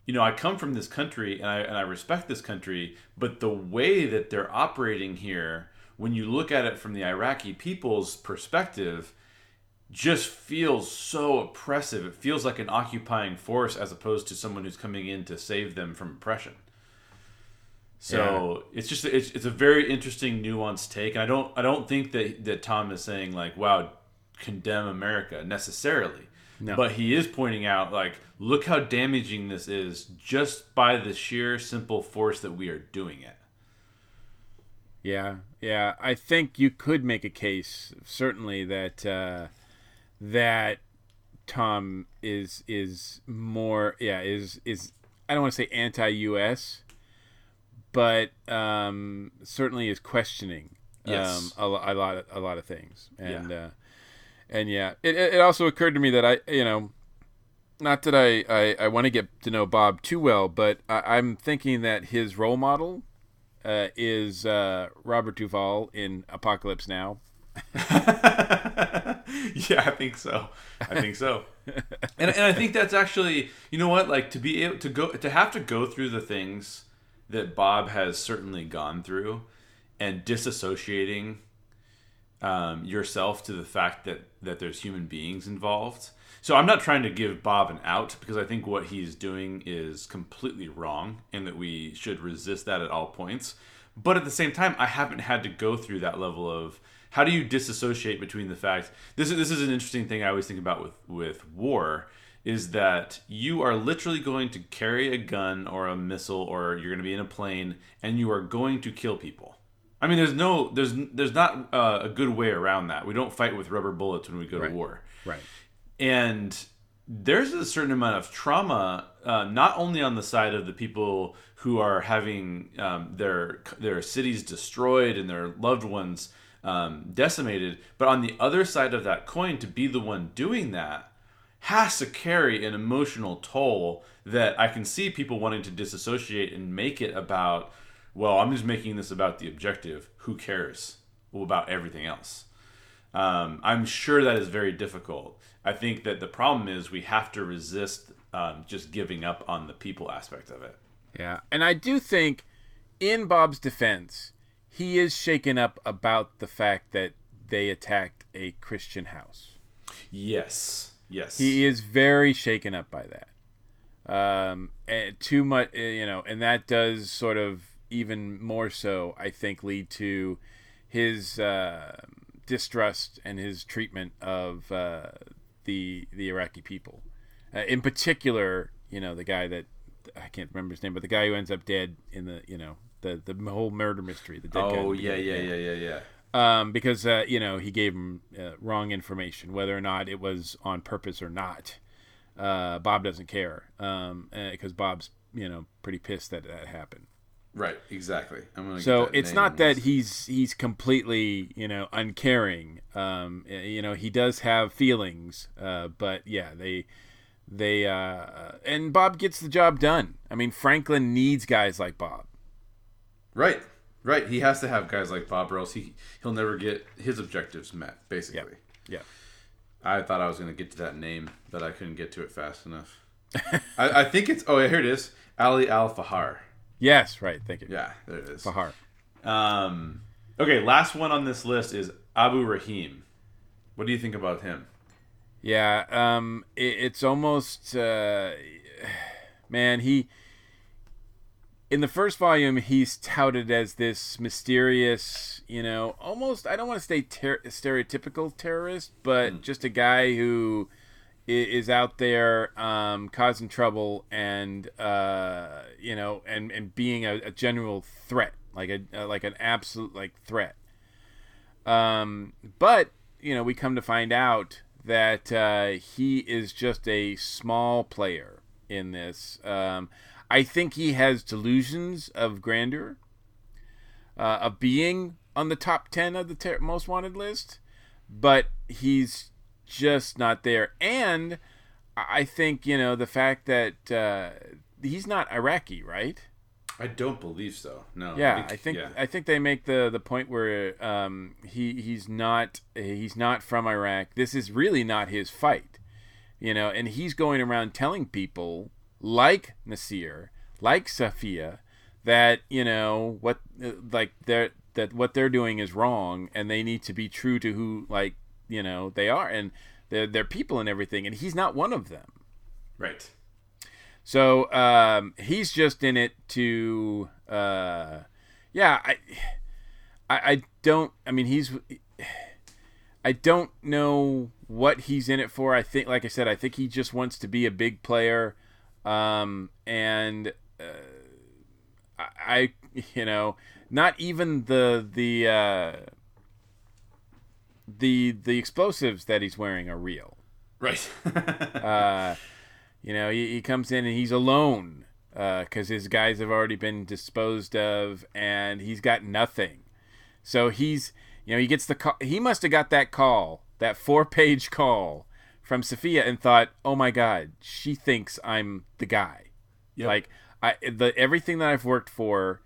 you know, I come from this country and I, and I respect this country, but the way that they're operating here, when you look at it from the Iraqi people's perspective, just feels so oppressive. It feels like an occupying force as opposed to someone who's coming in to save them from oppression. So it's just it's, it's a very interesting nuanced take, and I don't I don't think that that Tom is saying like wow condemn America necessarily, No. but he is pointing out like look how damaging this is just by the sheer simple force that we are doing it. Yeah, yeah. I think you could make a case, certainly that uh, that Tom is is more, yeah, is is I don't want to say anti-U.S., but um, certainly is questioning Yes. um, a, a lot of, a lot of things, and Yeah. uh, and yeah, it, it also occurred to me that I you know not that I, I, I want to get to know Bob too well, but I, I'm thinking that his role model uh, is uh, Robert Duvall in Apocalypse Now. yeah, I think so. I think so. and, and I think that's actually, you know what, like to be able to go to have to go through the things that Bob has certainly gone through and disassociating um, yourself to the fact that that there's human beings involved. So I'm not trying to give Bob an out because I think what he's doing is completely wrong and that we should resist that at all points. But at the same time, I haven't had to go through that level of how do you disassociate between the fact this is this is an interesting thing I always think about with with war is that you are literally going to carry a gun or a missile or you're going to be in a plane and you are going to kill people. I mean, there's no, there's, there's not uh, a good way around that. We don't fight with rubber bullets when we go Right. to war, Right. and there's a certain amount of trauma, uh, not only on the side of the people who are having um, their their cities destroyed and their loved ones um, decimated, but on the other side of that coin, to be the one doing that has to carry an emotional toll that I can see people wanting to disassociate and make it about, well, I'm just making this about the objective. Who cares? About everything else. Um, I'm sure that is very difficult. I think that the problem is we have to resist um, just giving up on the people aspect of it. Yeah. And I do think, in Bob's defense, he is shaken up about the fact that they attacked a Christian house. Yes. Yes. He is very shaken up by that. Um, and too much, uh, you know, and that does sort of even more so, I think, lead to his uh, distrust and his treatment of uh, the the Iraqi people. Uh, in particular, you know, the guy that I can't remember his name, but the guy who ends up dead in the, you know, the the whole murder mystery. The dead guy oh the yeah, beginning. yeah, yeah, yeah, yeah. Um, because uh, you know he gave him uh, wrong information, whether or not it was on purpose or not. Uh, Bob doesn't care because Bob's you know pretty pissed that that happened. Right. Exactly. I'm gonna. So it's not that he's he's completely you know uncaring. Um, you know he does have feelings, uh, but yeah, they they uh, and Bob gets the job done. I mean Franklin needs guys like Bob. Right. Right. He has to have guys like Bob, or else he he'll never get his objectives met. Basically. Yeah. I thought I was going to get to that name, but I couldn't get to it fast enough. I, I think it's. Oh, yeah, here it is. Ali Al Fahar. Yes, right. Thank you. Yeah, there it is. Fahar. Um, okay, last one on this list is Abu Rahim. What do you think about him? Yeah, um, it, it's almost, uh, man. He in the first volume he's touted as this mysterious, you know, almost I don't want to say ter- stereotypical terrorist, but just a guy who is out there um, causing trouble and uh, you know and and being a, a general threat, like a uh, like an absolute like threat. Um, but you know, we come to find out that uh, he is just a small player in this. Um, I think he has delusions of grandeur, uh, of being on the top ten of the ter- most wanted list, but he's just not there. And I think you know the fact that uh, he's not Iraqi, right? I don't believe so. No. Yeah, I think yeah. I think they make the the point where um, he he's not he's not from Iraq. This is really not his fight, you know. And he's going around telling people like Nasir, like Safia, that you know what like they're that what they're doing is wrong, and they need to be true to who like you know they are, and they're they're people and everything. And he's not one of them. right. So um, he's just in it to, uh, yeah. I, I, I don't. I mean, he's. I don't know what he's in it for. I think, like I said, I think he just wants to be a big player, um, and uh, I, I you know, not even the the uh, the the explosives that he's wearing are real. Right. uh, you know, he, he comes in and he's alone because uh, his guys have already been disposed of, and he's got nothing. So he's, you know, he gets the call. He must have got that call, that four-page call from Sophia, and thought, "Oh my God, she thinks I'm the guy." Yep. Like I, the everything that I've worked for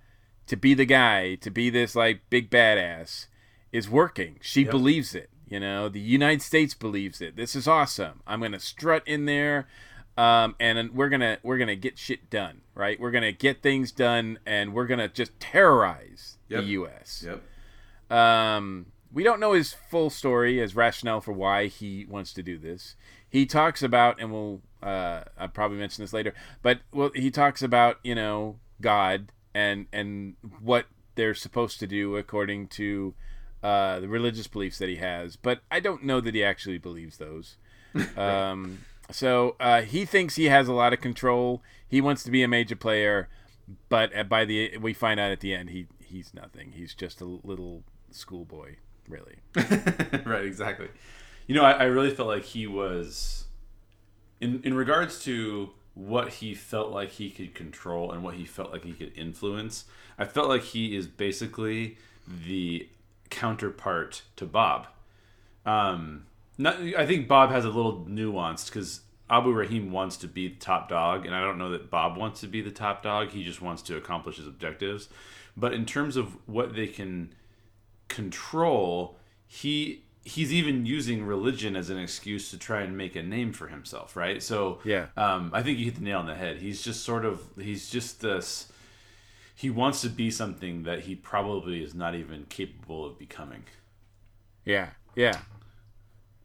to be the guy, to be this like big badass, is working. She yep. believes it. You know, the United States believes it. This is awesome. I'm gonna strut in there, um, and we're gonna we're gonna get shit done. Right? We're gonna get things done, and we're gonna just terrorize yep. the U.S. Yep. Um, we don't know his full story his rationale for why he wants to do this. He talks about, and we'll uh, I'll probably mention this later, but well, he talks about you know God and and what they're supposed to do according to uh, the religious beliefs that he has, but I don't know that he actually believes those. um, so uh, he thinks he has a lot of control. He wants to be a major player, but by the we find out at the end he he's nothing. He's just a little schoolboy, really. right, exactly. You know, I, I really felt like he was in in regards to what he felt like he could control and what he felt like he could influence. I felt like he is basically the counterpart to Bob. Um, not, I think Bob has a little nuanced because Abu Rahim wants to be the top dog, and I don't know that Bob wants to be the top dog. He just wants to accomplish his objectives. But in terms of what they can control, he he's even using religion as an excuse to try and make a name for himself, right? So yeah, um, I think you hit the nail on the head. He's just sort of he's just this he wants to be something that he probably is not even capable of becoming. Yeah, yeah.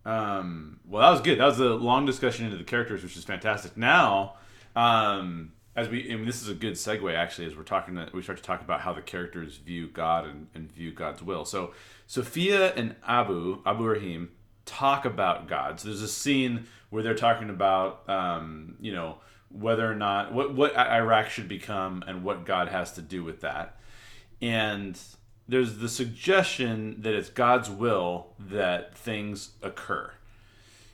Um, well, that was good. That was a long discussion into the characters, which is fantastic. Now, um, as we, mean, this is a good segue actually, as we're talking, to, we start to talk about how the characters view God and, and view God's will. So, Sophia and Abu, Abu Rahim, talk about God. So there's a scene where they're talking about, um, you know, whether or not what what Iraq should become and what God has to do with that. And there's the suggestion that it's God's will that things occur.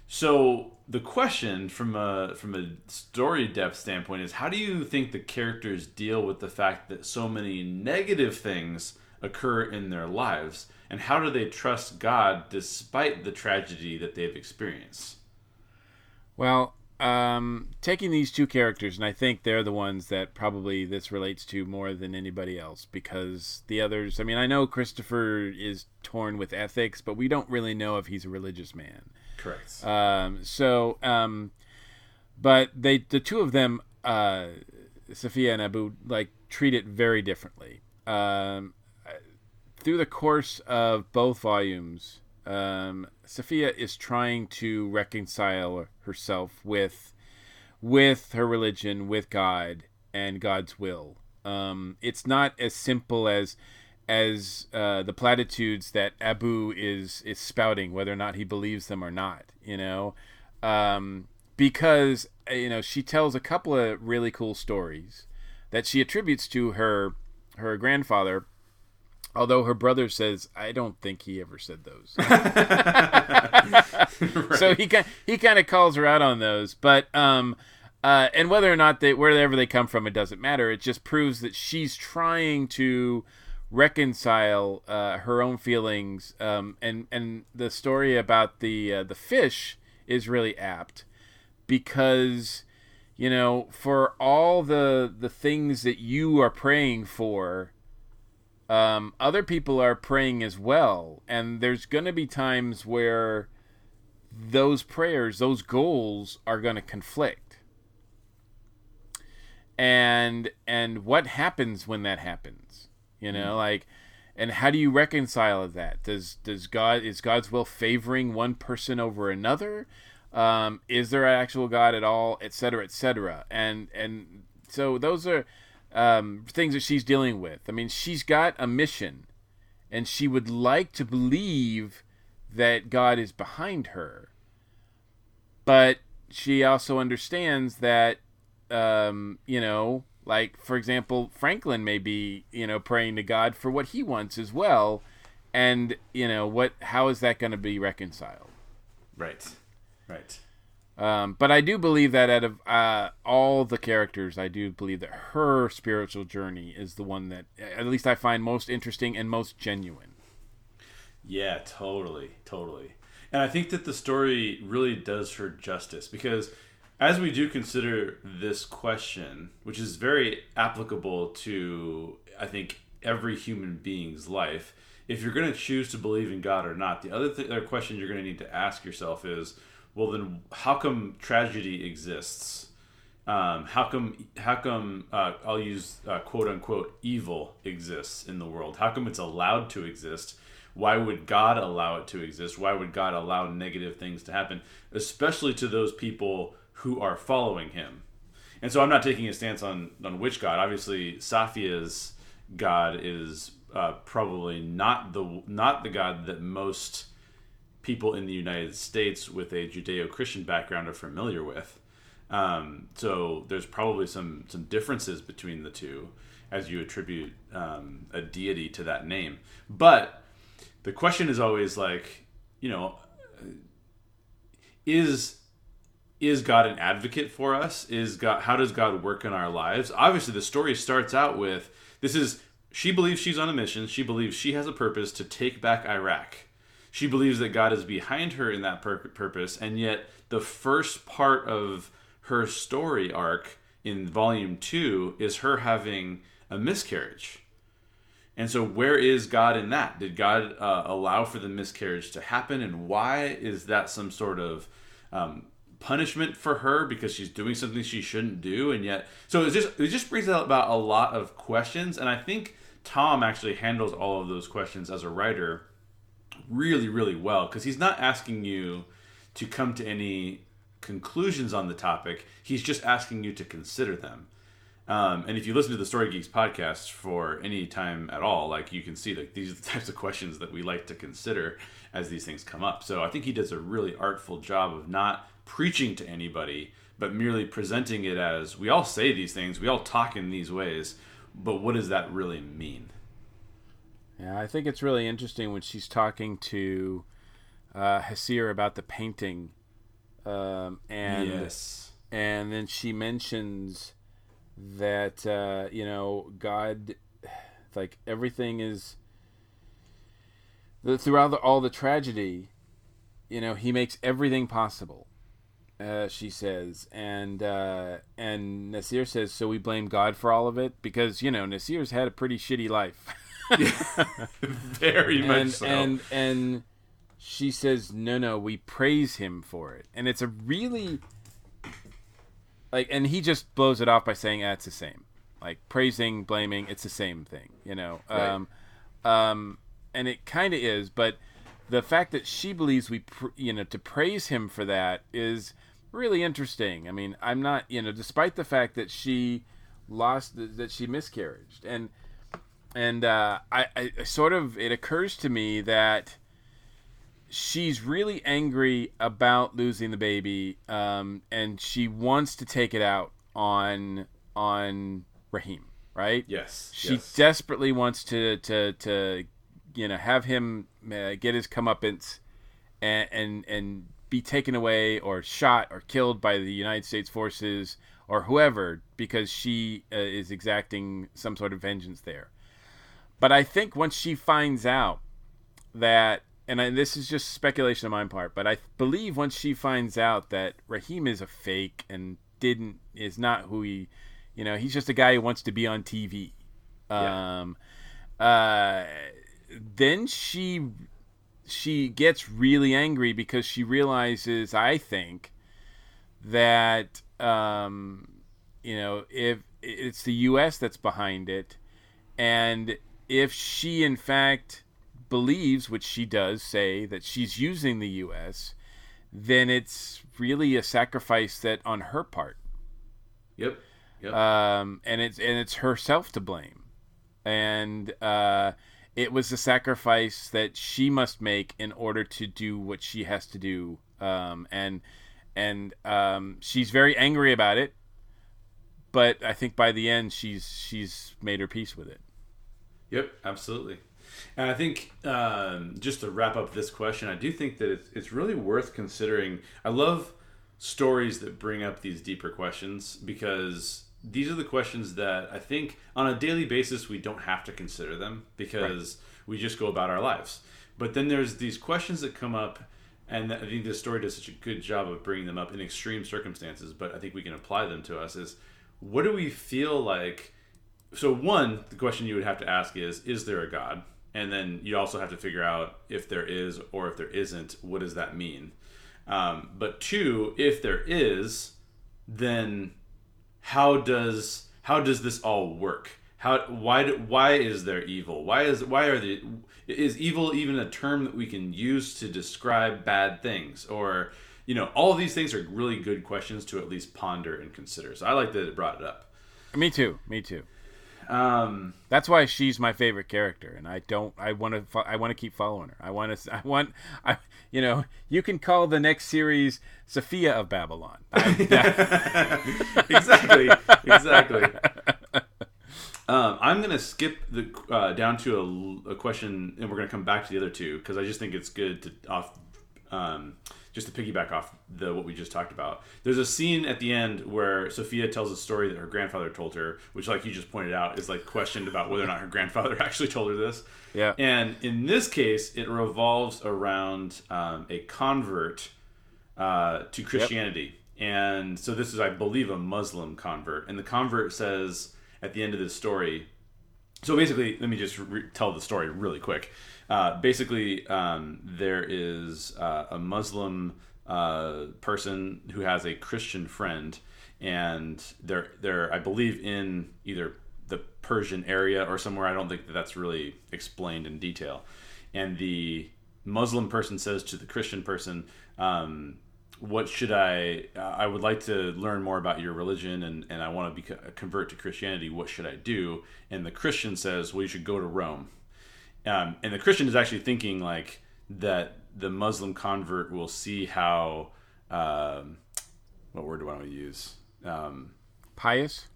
So the question from a from a story depth standpoint is how do you think the characters deal with the fact that so many negative things occur in their lives and how do they trust God despite the tragedy that they've experienced? Well, um, taking these two characters, and I think they're the ones that probably this relates to more than anybody else because the others, I mean, I know Christopher is torn with ethics, but we don't really know if he's a religious man. Correct. Um, so, um, but they, the two of them, uh, Sophia and Abu, like treat it very differently. Um, through the course of both volumes, um, Sophia is trying to reconcile herself with with her religion, with God and God's will. Um, it's not as simple as as uh, the platitudes that Abu is is spouting, whether or not he believes them or not. You know, um, because you know she tells a couple of really cool stories that she attributes to her her grandfather Although her brother says, I don't think he ever said those. right. So he kind he kind of calls her out on those, but um, uh, and whether or not they wherever they come from, it doesn't matter. It just proves that she's trying to reconcile uh, her own feelings. Um, and and the story about the uh, the fish is really apt because you know for all the the things that you are praying for um, other people are praying as well, and there's going to be times where those prayers, those goals, are going to conflict. And and what happens when that happens? You know, mm like, and how do you reconcile that? Does does God is God's will favoring one person over another? Um, is there an actual God at all, et cetera, et cetera? And and so those are um, things that she's dealing with. I mean, she's got a mission, and she would like to believe that God is behind her, but she also understands that, um, you know, Like, for example, Franklin may be, you know, praying to God for what he wants as well. And, you know, what how is that going to be reconciled? Right. Right. Um, but I do believe that out of uh, all the characters, I do believe that her spiritual journey is the one that, at least, I find most interesting and most genuine. Yeah, totally, totally. And I think that the story really does her justice because as we do consider this question, which is very applicable to, I think, every human being's life, if you're going to choose to believe in God or not, the other, th- other question you're going to need to ask yourself is, well, then how come tragedy exists? Um, how come how come uh, I'll use uh, quote unquote evil exists in the world? How come it's allowed to exist? Why would God allow it to exist? Why would God allow negative things to happen, especially to those people who are following Him? And so I'm not taking a stance on on which God. Obviously, Safia's God is uh, probably not the not the God that most people in the United States with a Judeo-Christian background are familiar with. Um, so there's probably some some differences between the two as you attribute um, a deity to that name. But the question is always like, you know, is is God an advocate for us? Is God how does God work in our lives? Obviously, the story starts out with this is she believes she's on a mission. She believes she has a purpose to take back Iraq. She believes that God is behind her in that pur- purpose, and yet the first part of her story arc in volume two is her having a miscarriage. And so, where is God in that? Did God uh, allow for the miscarriage to happen, and why is that some sort of um, punishment for her because she's doing something she shouldn't do? And yet, so it just it just brings out about a lot of questions, and I think Tom actually handles all of those questions as a writer really, really well because he's not asking you to come to any conclusions on the topic. He's just asking you to consider them. Um, and if you listen to the Story Geeks podcast for any time at all, like you can see that these are the types of questions that we like to consider as these things come up. So I think he does a really artful job of not preaching to anybody, but merely presenting it as we all say these things, we all talk in these ways, but what does that really mean? Yeah, I think it's really interesting when she's talking to uh, Nasir about the painting, um, and yes, and then she mentions that uh, you know God, like everything is the, throughout the, all the tragedy, you know He makes everything possible. Uh, she says, and uh, and Nasir says, so we blame God for all of it because you know Nasir's had a pretty shitty life. very much and, so. And and she says, no, no, we praise him for it, and it's a really like, and he just blows it off by saying, ah, it's the same. Like praising, blaming, it's the same thing, you know. Right. Um, um, and it kind of is, but the fact that she believes we, pr- you know, to praise him for that is really interesting. I mean, I'm not, you know, despite the fact that she lost, that she miscarried, and and uh, I, I sort of it occurs to me that she's really angry about losing the baby, um, and she wants to take it out on on Rahim, right? yes, She yes. desperately wants to to to you know have him uh, get his comeuppance and and and be taken away or shot or killed by the United States forces or whoever because she uh, is exacting some sort of vengeance there. But I think once she finds out that, and I, this is just speculation on my part, but I believe once she finds out that Rahim is a fake and didn't is not who he, you know, he's just a guy who wants to be on TV. Yeah. Um, uh, then she she gets really angry because she realizes, I think, that um, you know if it's the U.S. that's behind it, and if she in fact believes, which she does say, that she's using the U.S., then it's really a sacrifice that on her part, Yep. Yep. um, and it's and it's herself to blame, and uh, it was a sacrifice that she must make in order to do what she has to do, um, and and um, she's very angry about it, but I think by the end she's she's made her peace with it. Yep, absolutely. And I think um, just to wrap up this question, I do think that it's, it's really worth considering. I love stories that bring up these deeper questions because these are the questions that I think on a daily basis we don't have to consider them because right. we just go about our lives. But then there's these questions that come up, and I think this story does such a good job of bringing them up in extreme circumstances. But I think we can apply them to us. Is what do we feel like? So one, the question you would have to ask is: Is there a God? And then you also have to figure out if there is or if there isn't. What does that mean? Um, but two, if there is, then how does how does this all work? How why why is there evil? Why is why are the is evil even a term that we can use to describe bad things or you know all these things are really good questions to at least ponder and consider. So I like that it brought it up. Me too. Me too. Um, That's why she's my favorite character, and I don't. I want to. I want to keep following her. I want to. I want. I. You know, you can call the next series Sophia of Babylon. exactly. Exactly. Um, I'm gonna skip the uh, down to a, a, question, and we're gonna come back to the other two because I just think it's good to off. Um, just to piggyback off the what we just talked about. There's a scene at the end where Sophia tells a story that her grandfather told her, which, like you just pointed out, is like questioned about whether or not her grandfather actually told her this. Yeah. And in this case, it revolves around um, a convert uh, to Christianity. Yep. And so this is, I believe, a Muslim convert. And the convert says at the end of this story. So basically, let me just re- tell the story really quick. Uh, basically, um, there is uh, a Muslim uh, person who has a Christian friend, and they're they're I believe in either the Persian area or somewhere. I don't think that that's really explained in detail. And the Muslim person says to the Christian person, um, "What should I? I would like to learn more about your religion, and, and I want to be convert to Christianity. What should I do?" And the Christian says, "Well, you should go to Rome." Um, and the Christian is actually thinking like that the Muslim convert will see how um, what word do I want to use? Um, pious.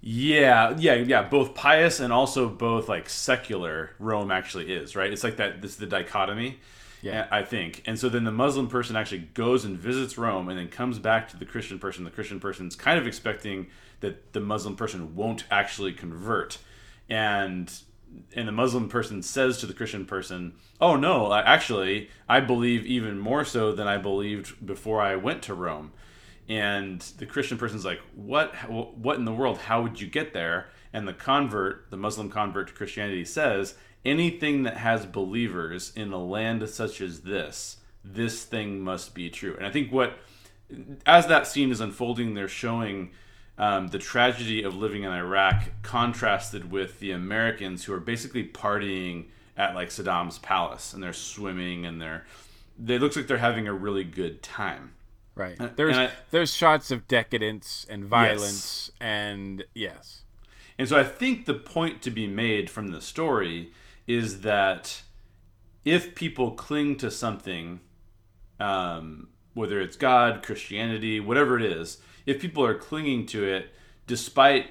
Yeah, yeah, yeah. Both pious and also both like secular Rome actually is right. It's like that. This is the dichotomy. Yeah, I think. And so then the Muslim person actually goes and visits Rome, and then comes back to the Christian person. The Christian person's kind of expecting that the Muslim person won't actually convert, and and the Muslim person says to the Christian person, "Oh no, actually, I believe even more so than I believed before I went to Rome." And the Christian person's like, "What? What in the world? How would you get there?" And the convert, the Muslim convert to Christianity, says, "Anything that has believers in a land such as this, this thing must be true." And I think what, as that scene is unfolding, they're showing um, the tragedy of living in Iraq contrasted with the Americans who are basically partying at like Saddam's palace and they're swimming and they're they looks like they're having a really good time. Right. There's I, there's shots of decadence and violence yes. and yes. And so I think the point to be made from the story is that if people cling to something, um, whether it's God, Christianity, whatever it is, if people are clinging to it despite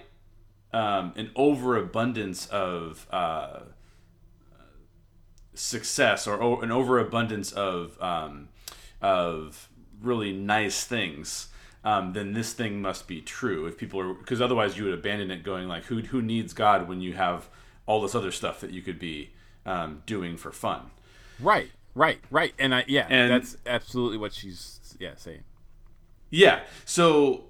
um, an overabundance of uh, success or o- an overabundance of um, of really nice things, um, then this thing must be true. If people are, because otherwise you would abandon it, going like, who who needs God when you have all this other stuff that you could be um, doing for fun? Right, right, right. And I yeah, and that's absolutely what she's yeah saying. Yeah. So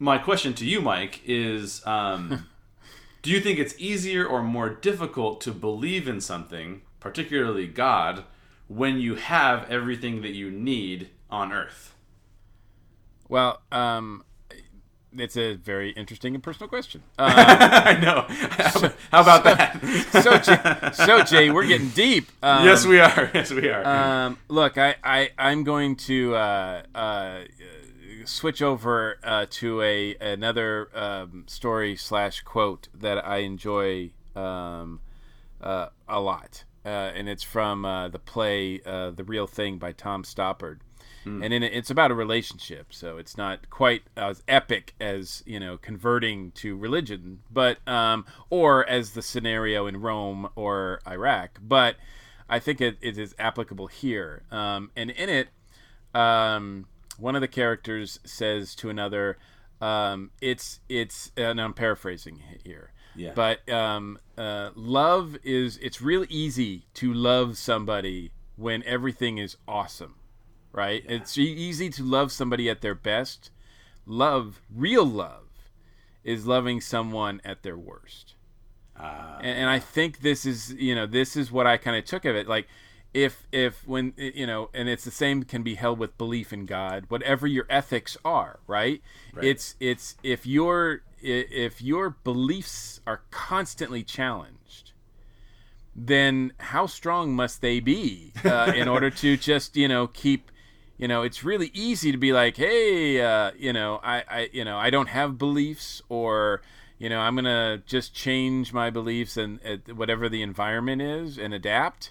my question to you, Mike, is um, do you think it's easier or more difficult to believe in something, particularly God, when you have everything that you need on earth? Well, um, it's a very interesting and personal question. Um, I know. So, How about so, that? so, Jay, so, Jay, we're getting deep. Um, yes, we are. Yes, we are. Um, look, I, I, I'm going to uh, uh, switch over uh, to a another um, story slash quote that I enjoy um, uh, a lot, uh, and it's from uh, the play uh, "The Real Thing" by Tom Stoppard. and in it, it's about a relationship. So it's not quite as epic as you know converting to religion, but um, or as the scenario in Rome or Iraq. But I think it, it is applicable here. Um, and in it, um, one of the characters says to another, um, "It's it's," and I'm paraphrasing here. Yeah. But um, uh, love is it's real easy to love somebody when everything is awesome, right? It's e- easy to love somebody at their best. Love, real love, is loving someone at their worst. Uh, and, and I think this is you know this is what I kind of took of it like if if when you know and it's the same can be held with belief in God whatever your ethics are right, Right. it's it's if your if your beliefs are constantly challenged then how strong must they be uh, in order to just you know keep you know it's really easy to be like hey uh, you know I, I you know i don't have beliefs or you know i'm gonna just change my beliefs and uh, whatever the environment is and adapt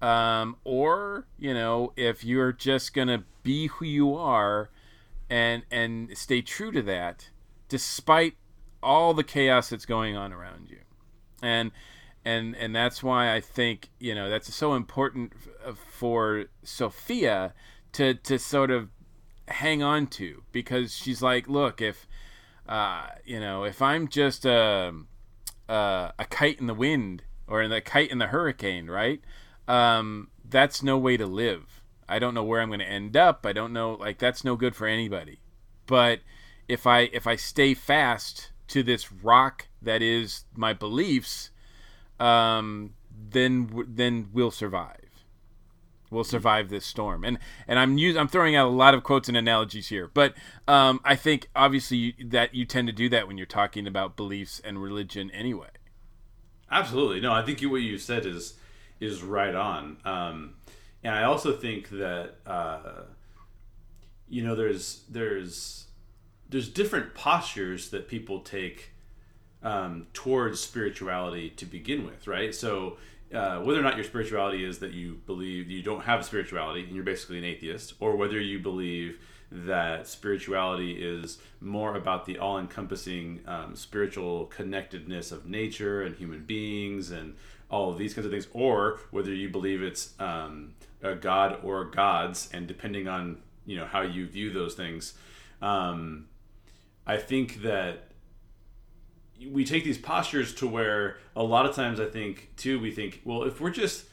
um, or you know if you're just gonna be who you are and and stay true to that despite all the chaos that's going on around you and and and that's why I think you know that's so important for Sophia to to sort of hang on to because she's like, look, if uh, you know, if I'm just a a, a kite in the wind or in the kite in the hurricane, right? Um, that's no way to live. I don't know where I'm going to end up. I don't know. Like that's no good for anybody. But if I if I stay fast to this rock that is my beliefs, um, then then we'll survive. We'll survive this storm. And and I'm us- I'm throwing out a lot of quotes and analogies here, but um, I think obviously you, that you tend to do that when you're talking about beliefs and religion anyway. Absolutely. No, I think you, what you said is is right on. Um, and I also think that uh, you know there's there's there's different postures that people take um, towards spirituality to begin with, right? So uh, whether or not your spirituality is that you believe you don't have spirituality and you're basically an atheist, or whether you believe that spirituality is more about the all-encompassing um, spiritual connectedness of nature and human beings and all of these kinds of things, or whether you believe it's um, a god or gods, and depending on you know how you view those things, um, I think that we take these postures to where a lot of times I think too we think well if we're just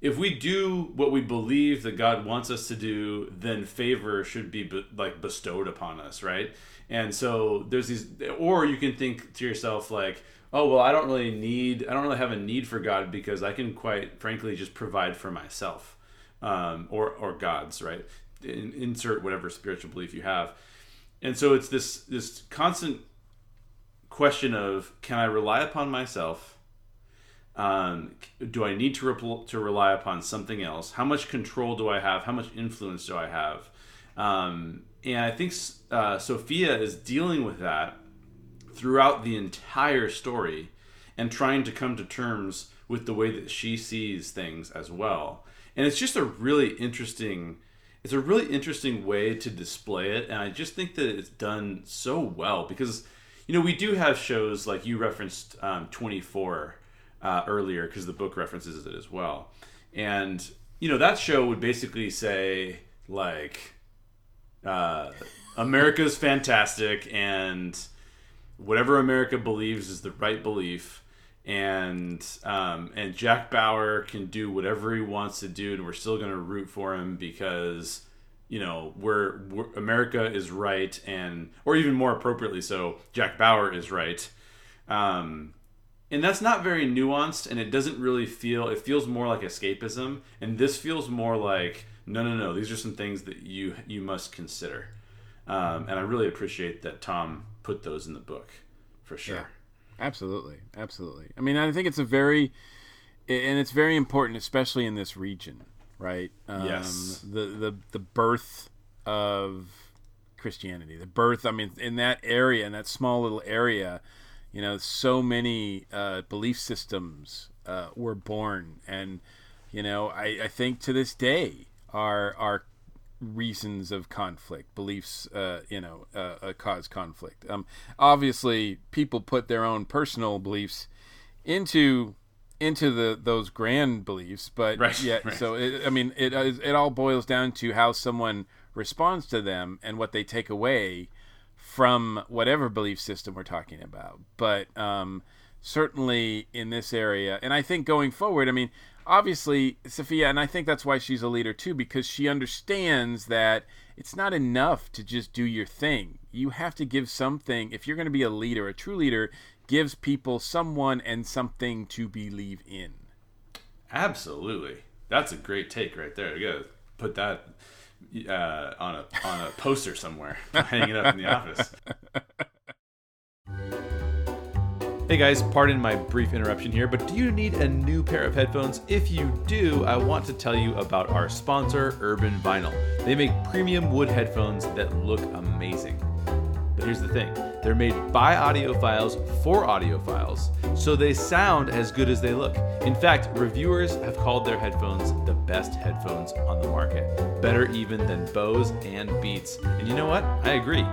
if we do what we believe that God wants us to do then favor should be be, like bestowed upon us right? And so there's these or you can think to yourself like oh well I don't really need I don't really have a need for God because I can quite frankly just provide for myself um, or or God's right In, insert whatever spiritual belief you have and so it's this this constant question of can I rely upon myself? Um, do I need to rep- to rely upon something else? How much control do I have? How much influence do I have? Um, and I think uh, Sophia is dealing with that throughout the entire story and trying to come to terms with the way that she sees things as well. And it's just a really interesting it's a really interesting way to display it and I just think that it's done so well because you know we do have shows like you referenced um, 24 uh, earlier because the book references it as well and you know that show would basically say like uh, america's fantastic and whatever america believes is the right belief and um, and jack bauer can do whatever he wants to do and we're still going to root for him because you know we're, we're america is right and or even more appropriately so jack bauer is right. Um, and that's not very nuanced and it doesn't really feel it feels more like escapism and this feels more like no no no these are some things that you you must consider. Um, and i really appreciate that tom put those in the book for sure Yeah. Absolutely, absolutely. I mean, I think it's a very, and it's very important, especially in this region, right? Um, Yes. The the the birth of Christianity, the birth. I mean, in that area, in that small little area, you know, so many uh, belief systems uh, were born, and you know, I, I think to this day are are reasons of conflict. Beliefs, uh, you know, uh, uh, cause conflict. Um, obviously, people put their own personal beliefs into into the those grand beliefs, but Right, yeah. right. So it, I mean, it it all boils down to how someone responds to them and what they take away from whatever belief system we're talking about. But um, certainly in this area, and I think going forward, I mean, obviously Sophia, and I think that's why she's a leader too, because she understands that it's not enough to just do your thing. You have to give something. If you're going to be a leader, a true leader gives people someone and something to believe in. Absolutely. That's a great take right there. You gotta put that uh, on a on a poster somewhere, hang it up in the office. Hey guys, pardon my brief interruption here, but do you need a new pair of headphones? If you do, I want to tell you about our sponsor, Urban Vinyl. They make premium wood headphones that look amazing. But here's the thing they're made by audiophiles for audiophiles, so they sound as good as they look. In fact, reviewers have called their headphones the best headphones on the market, better even than Bose and Beats. And you know what? I agree.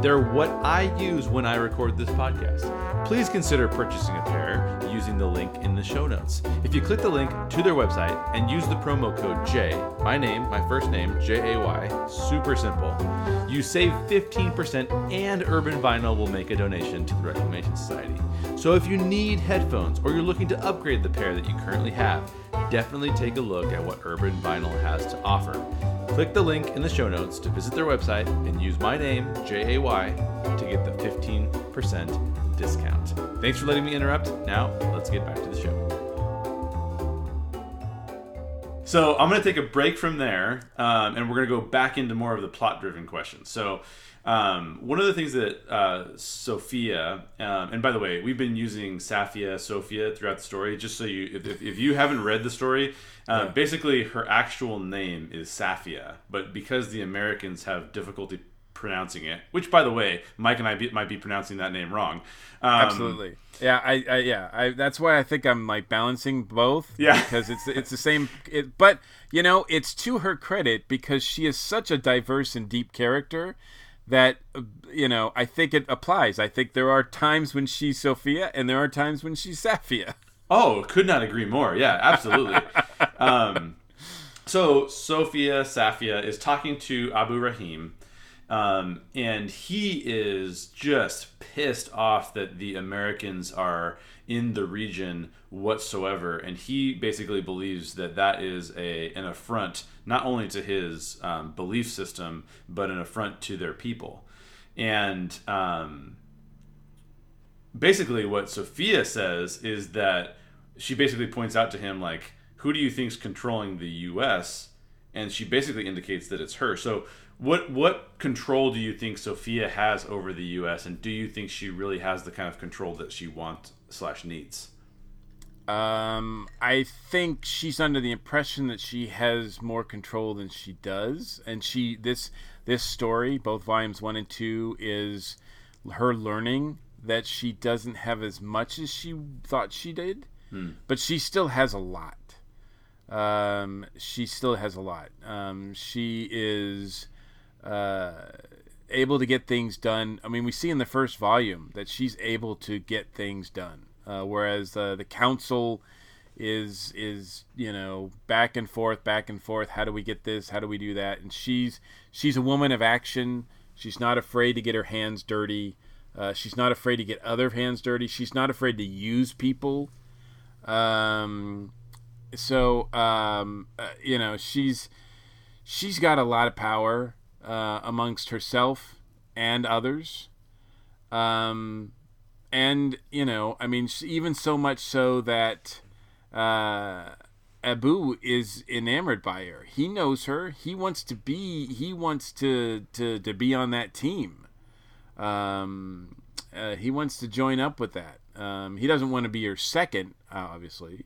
They're what I use when I record this podcast. Please consider purchasing a pair using the link in the show notes. If you click the link to their website and use the promo code J, my name, my first name, J A Y, super simple, you save 15% and Urban Vinyl will make a donation to the Reclamation Society. So if you need headphones or you're looking to upgrade the pair that you currently have, definitely take a look at what Urban Vinyl has to offer. Click the link in the show notes to visit their website and use my name, J A Y, to get the 15% discount. Thanks for letting me interrupt. Now, let's get back to the show. So, I'm going to take a break from there um, and we're going to go back into more of the plot driven questions. So, um, one of the things that uh, Sophia, um, and by the way, we've been using Safia, Sophia throughout the story, just so you, if, if- you haven't read the story, uh, basically her actual name is Safia, but because the Americans have difficulty pronouncing it, which by the way, Mike and I be, might be pronouncing that name wrong. Um, Absolutely. Yeah, I, I yeah, I that's why I think I'm like balancing both. Yeah. Because it's it's the same it, but you know, it's to her credit because she is such a diverse and deep character that you know, I think it applies. I think there are times when she's Sophia and there are times when she's Safia. Oh, could not agree more. Yeah, absolutely. um, so Sophia Safia is talking to Abu Rahim, um, and he is just pissed off that the Americans are in the region whatsoever, and he basically believes that that is a an affront not only to his um, belief system but an affront to their people, and. Um, basically what Sophia says is that she basically points out to him like who do you think's controlling the US and she basically indicates that it's her. So what what control do you think Sophia has over the US and do you think she really has the kind of control that she wants slash needs? Um, I think she's under the impression that she has more control than she does, and she this this story, both volumes one and two, is her learning that she doesn't have as much as she thought she did, but she still has a lot. Um, she still has a lot. Um, she is uh, able to get things done. I mean, we see in the first volume that she's able to get things done, uh, whereas uh, the council is is you know back and forth, back and forth. How do we get this? How do we do that? And she's she's a woman of action. She's not afraid to get her hands dirty. Uh, she's not afraid to get other hands dirty. She's not afraid to use people. Um, so um, uh, you know she's she's got a lot of power uh, amongst herself and others. Um, and you know, I mean, even so much so that uh, Abu is enamored by her. He knows her. He wants to be. He wants to to to be on that team. Um, uh, he wants to join up with that. Um, he doesn't want to be her second, uh, obviously,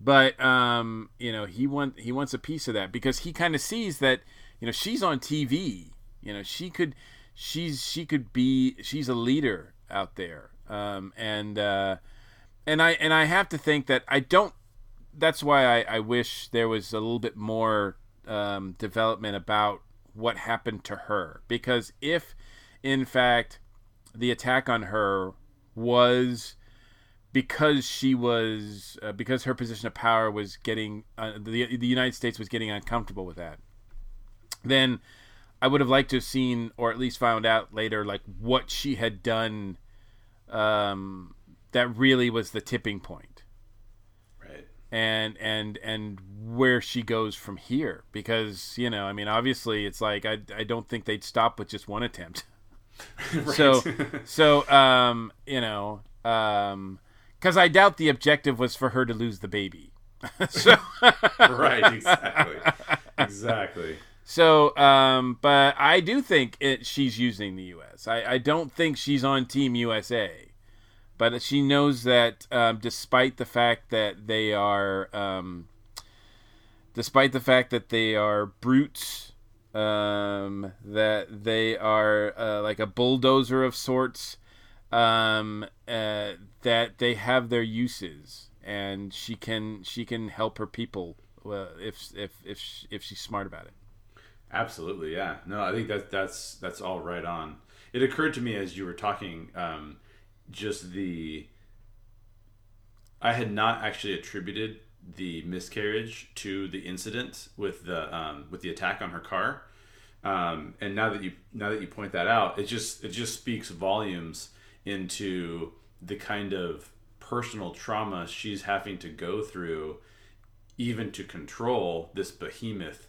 but um, you know he want he wants a piece of that because he kind of sees that you know she's on TV. You know she could she's she could be she's a leader out there, um, and uh, and I and I have to think that I don't. That's why I, I wish there was a little bit more um, development about what happened to her because if in fact the attack on her was because she was uh, because her position of power was getting uh, the the United States was getting uncomfortable with that then I would have liked to have seen or at least found out later like what she had done um, that really was the tipping point Right. and and and where she goes from here because you know i mean obviously it's like i, I don't think they'd stop with just one attempt so so um you know um because i doubt the objective was for her to lose the baby so right. Exactly. Exactly. So um but i do think it she's using the us i i don't think she's on team usa but she knows that um, despite the fact that they are um, despite the fact that they are brutes um, that they are uh, like a bulldozer of sorts um, uh, that they have their uses and she can she can help her people uh, if if if if she's smart about it Absolutely, yeah. No, I think that that's that's all right on. It occurred to me as you were talking, um, just the. I had not actually attributed the miscarriage to the incident with the um, with the attack on her car, um, and now that you now that you point that out, it just it just speaks volumes into the kind of personal trauma she's having to go through, even to control this behemoth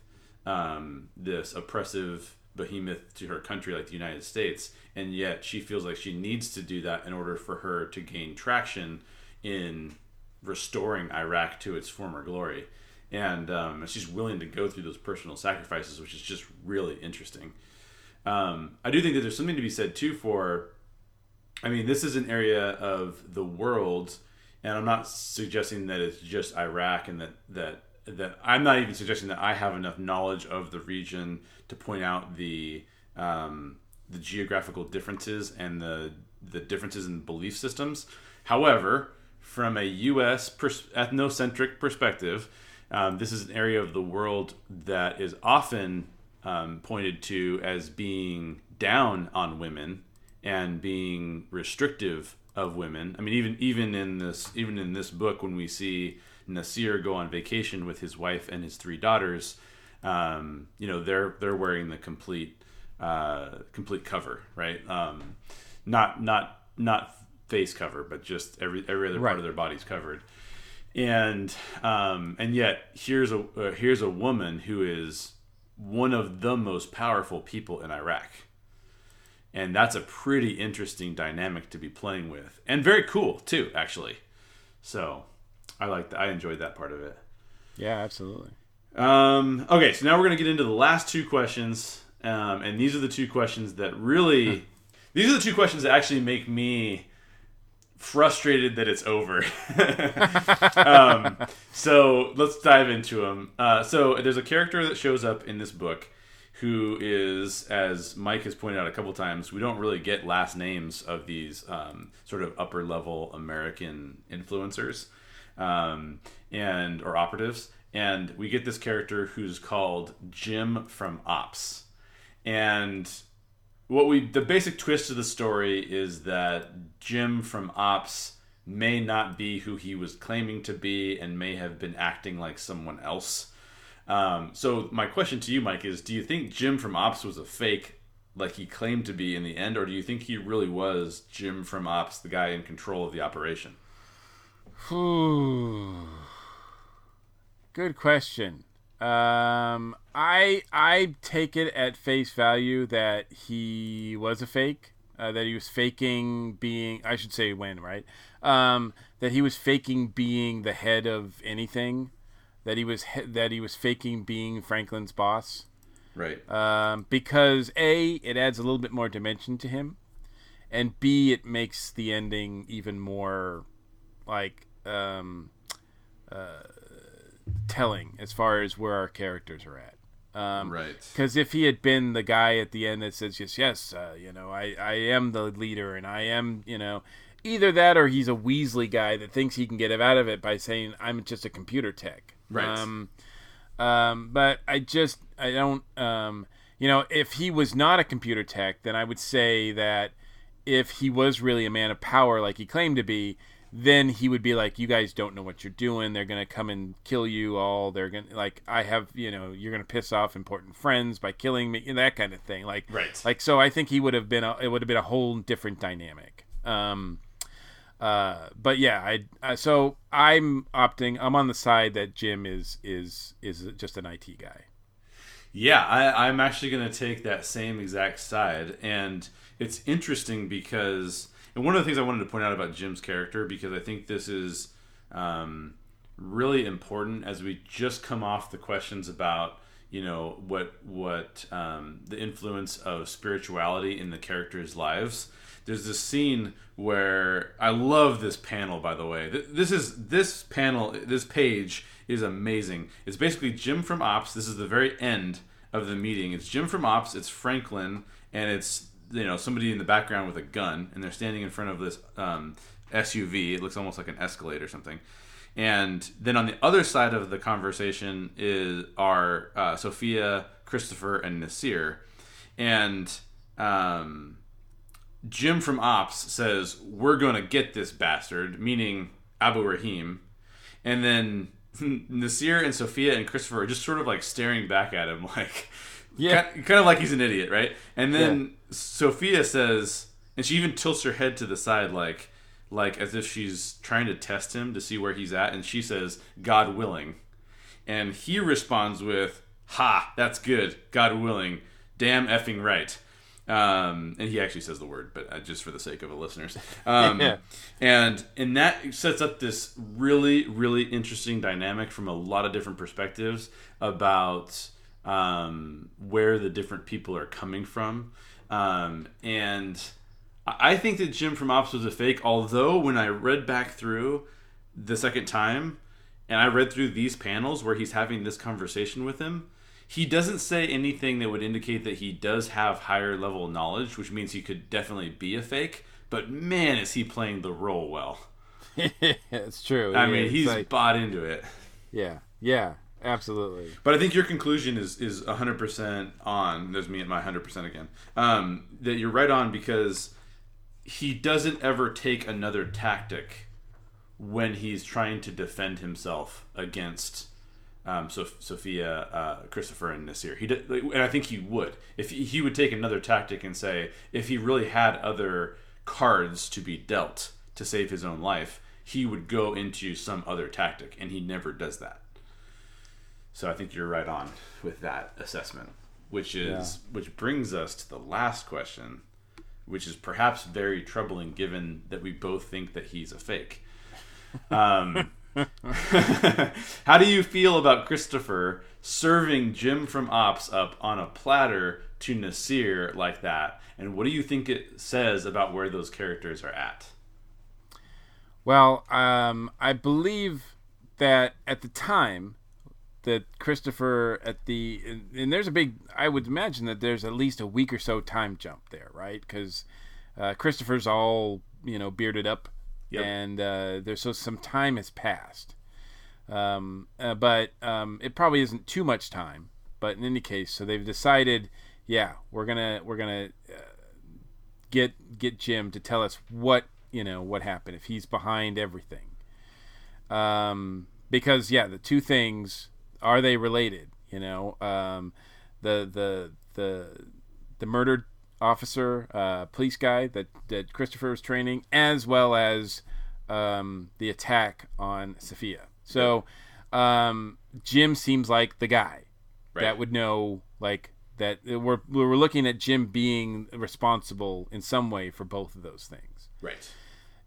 um, this oppressive behemoth to her country like the United States, and yet she feels like she needs to do that in order for her to gain traction in restoring Iraq to its former glory. And um, she's willing to go through those personal sacrifices, which is just really interesting. Um, I do think that there's something to be said too for. I mean, this is an area of the world, and I'm not suggesting that it's just Iraq and that that that I'm not even suggesting that I have enough knowledge of the region to point out the um, the geographical differences and the the differences in belief systems. However, from a U.S. Pers- ethnocentric perspective, um, this is an area of the world that is often um, pointed to as being down on women and being restrictive of women. I mean, even even in this even in this book, when we see Nasir go on vacation with his wife and his three daughters, um, you know, they're they're wearing the complete uh, complete cover, right? Um, not not not face cover, but just every every other Right. part of their body's covered. And um, and yet here's a uh, here's a woman who is one of the most powerful people in Iraq. And that's a pretty interesting dynamic to be playing with, and very cool too, actually. So, I like I enjoyed that part of it. yeah absolutely Um, okay, so now we're gonna get into the last two questions, um, and these are the two questions that really, these are the two questions that actually make me frustrated that it's over. um, so let's dive into them. Uh, so there's a character that shows up in this book who is, as Mike has pointed out a couple times, we don't really get last names of these um, sort of upper level American influencers um, and or operatives, and we get this character who's called Jim from Ops, and what we the basic twist of the story is that Jim from Ops may not be who he was claiming to be and may have been acting like someone else. Um, so my question to you, Mike, is: Do you think Jim from Ops was a fake, like he claimed to be in the end, or do you think he really was Jim from Ops, the guy in control of the operation? Good question. Um, I I take it at face value that he was a fake. Uh, that he was faking being. I should say when right. Um, that he was faking being the head of anything. That he was that he was faking being Franklin's boss. Right. Um, because a it adds a little bit more dimension to him, and b it makes the ending even more like um, uh, telling as far as where our characters are at. Um, right. Because if he had been the guy at the end that says yes, yes, uh, you know, I, I am the leader and I am, you know, either that or he's a Weasley guy that thinks he can get out of it by saying I'm just a computer tech. Right. Um, um, but I just I don't. Um, you know, if he was not a computer tech, then I would say that if he was really a man of power like he claimed to be, then he would be like, "You guys don't know what you're doing. They're gonna come and kill you all. They're gonna like, I have, you know, you're gonna piss off important friends by killing me, that kind of thing. Like, right. Like, so I think he would have been, a, it would have been a whole different dynamic. Um, uh, but yeah, I uh, so I'm opting. I'm on the side that Jim is is is just an IT guy. Yeah, I, I'm actually going to take that same exact side, and it's interesting because, and one of the things I wanted to point out about Jim's character because I think this is um, really important as we just come off the questions about you know what what um, the influence of spirituality in the characters' lives. There's this scene where I love this panel. By the way, this is this panel, this page is amazing. It's basically Jim from Ops. This is the very end of the meeting. It's Jim from Ops. It's Franklin, and it's you know somebody in the background with a gun, and they're standing in front of this um, SUV. It looks almost like an Escalade or something. And then on the other side of the conversation is are uh, Sophia, Christopher, and Nasir, and um, Jim from Ops says, "We're gonna get this bastard," meaning Abu Rahim, and then Nasir and Sophia and Christopher are just sort of like staring back at him, like, yeah, kind, kind of like he's an idiot, right? And then yeah. Sophia says, and she even tilts her head to the side, like, like as if she's trying to test him to see where he's at, and she says, "God willing," and he responds with, "Ha, that's good, God willing, damn effing right." Um, and he actually says the word, but uh, just for the sake of the listeners. Um, yeah. And and that sets up this really really interesting dynamic from a lot of different perspectives about um, where the different people are coming from. Um, and I think that Jim from Ops was a fake. Although when I read back through the second time, and I read through these panels where he's having this conversation with him he doesn't say anything that would indicate that he does have higher level knowledge, which means he could definitely be a fake. But man, is he playing the role well? it's true. I mean, he's like, bought into it. Yeah, yeah, absolutely. But I think your conclusion is is hundred percent on. There's me at my hundred percent again. Um, that you're right on because he doesn't ever take another tactic when he's trying to defend himself against um, so Sophia, uh, Christopher, and Nasir. He did, and I think he would if he, he would take another tactic and say if he really had other cards to be dealt to save his own life, he would go into some other tactic, and he never does that. So I think you're right on with that assessment, which is yeah. which brings us to the last question, which is perhaps very troubling given that we both think that he's a fake. Um, How do you feel about Christopher serving Jim from Ops up on a platter to Nasir like that? And what do you think it says about where those characters are at? Well, um, I believe that at the time that Christopher at the and, and, there's a big I would imagine that there's at least a week or so time jump there, right? Because uh, Christopher's all you know bearded up Yep. And uh, there's so some time has passed. Um, uh, but um, it probably isn't too much time. But in any case, so they've decided, yeah, we're gonna we're gonna uh, get get Jim to tell us what you know what happened if he's behind everything. Um, because yeah, the two things are they related? You know, um, the the the the murdered officer, uh, police guy that, that Christopher was training, as well as um, the attack on Sophia. So um, Jim seems like the guy right. that would know, like that we're we're looking at Jim being responsible in some way for both of those things. Right.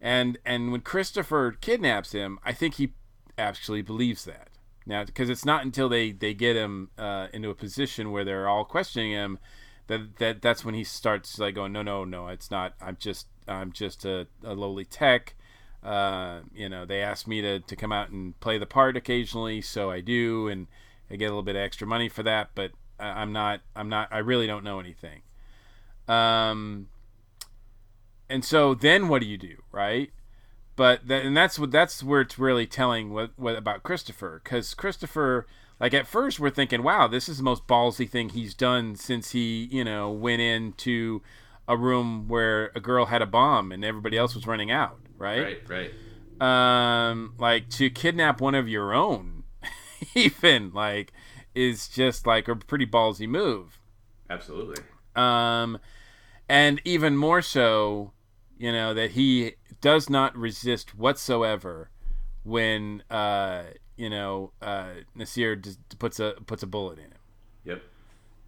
And and when Christopher kidnaps him, I think he actually believes that. Now, because it's not until they they get him uh, into a position where they're all questioning him that that that's when he starts like going no no no it's not i'm just i'm just a, a lowly tech. Uh, you know they asked me to, to come out and play the part occasionally so i do and i get a little bit of extra money for that but i'm not i'm not i really don't know anything. Um and so then what do you do right but that, and that's what that's where it's really telling what, what about christopher because christopher like at first we're thinking, wow, this is the most ballsy thing he's done since he, you know, went into a room where a girl had a bomb and everybody else was running out, right? Right, right. Um, like to kidnap one of your own, even like, is just like a pretty ballsy move. Absolutely. Um, and even more so, you know, that he does not resist whatsoever when uh, you know, uh, Nasir just puts a puts a bullet in him. Yep.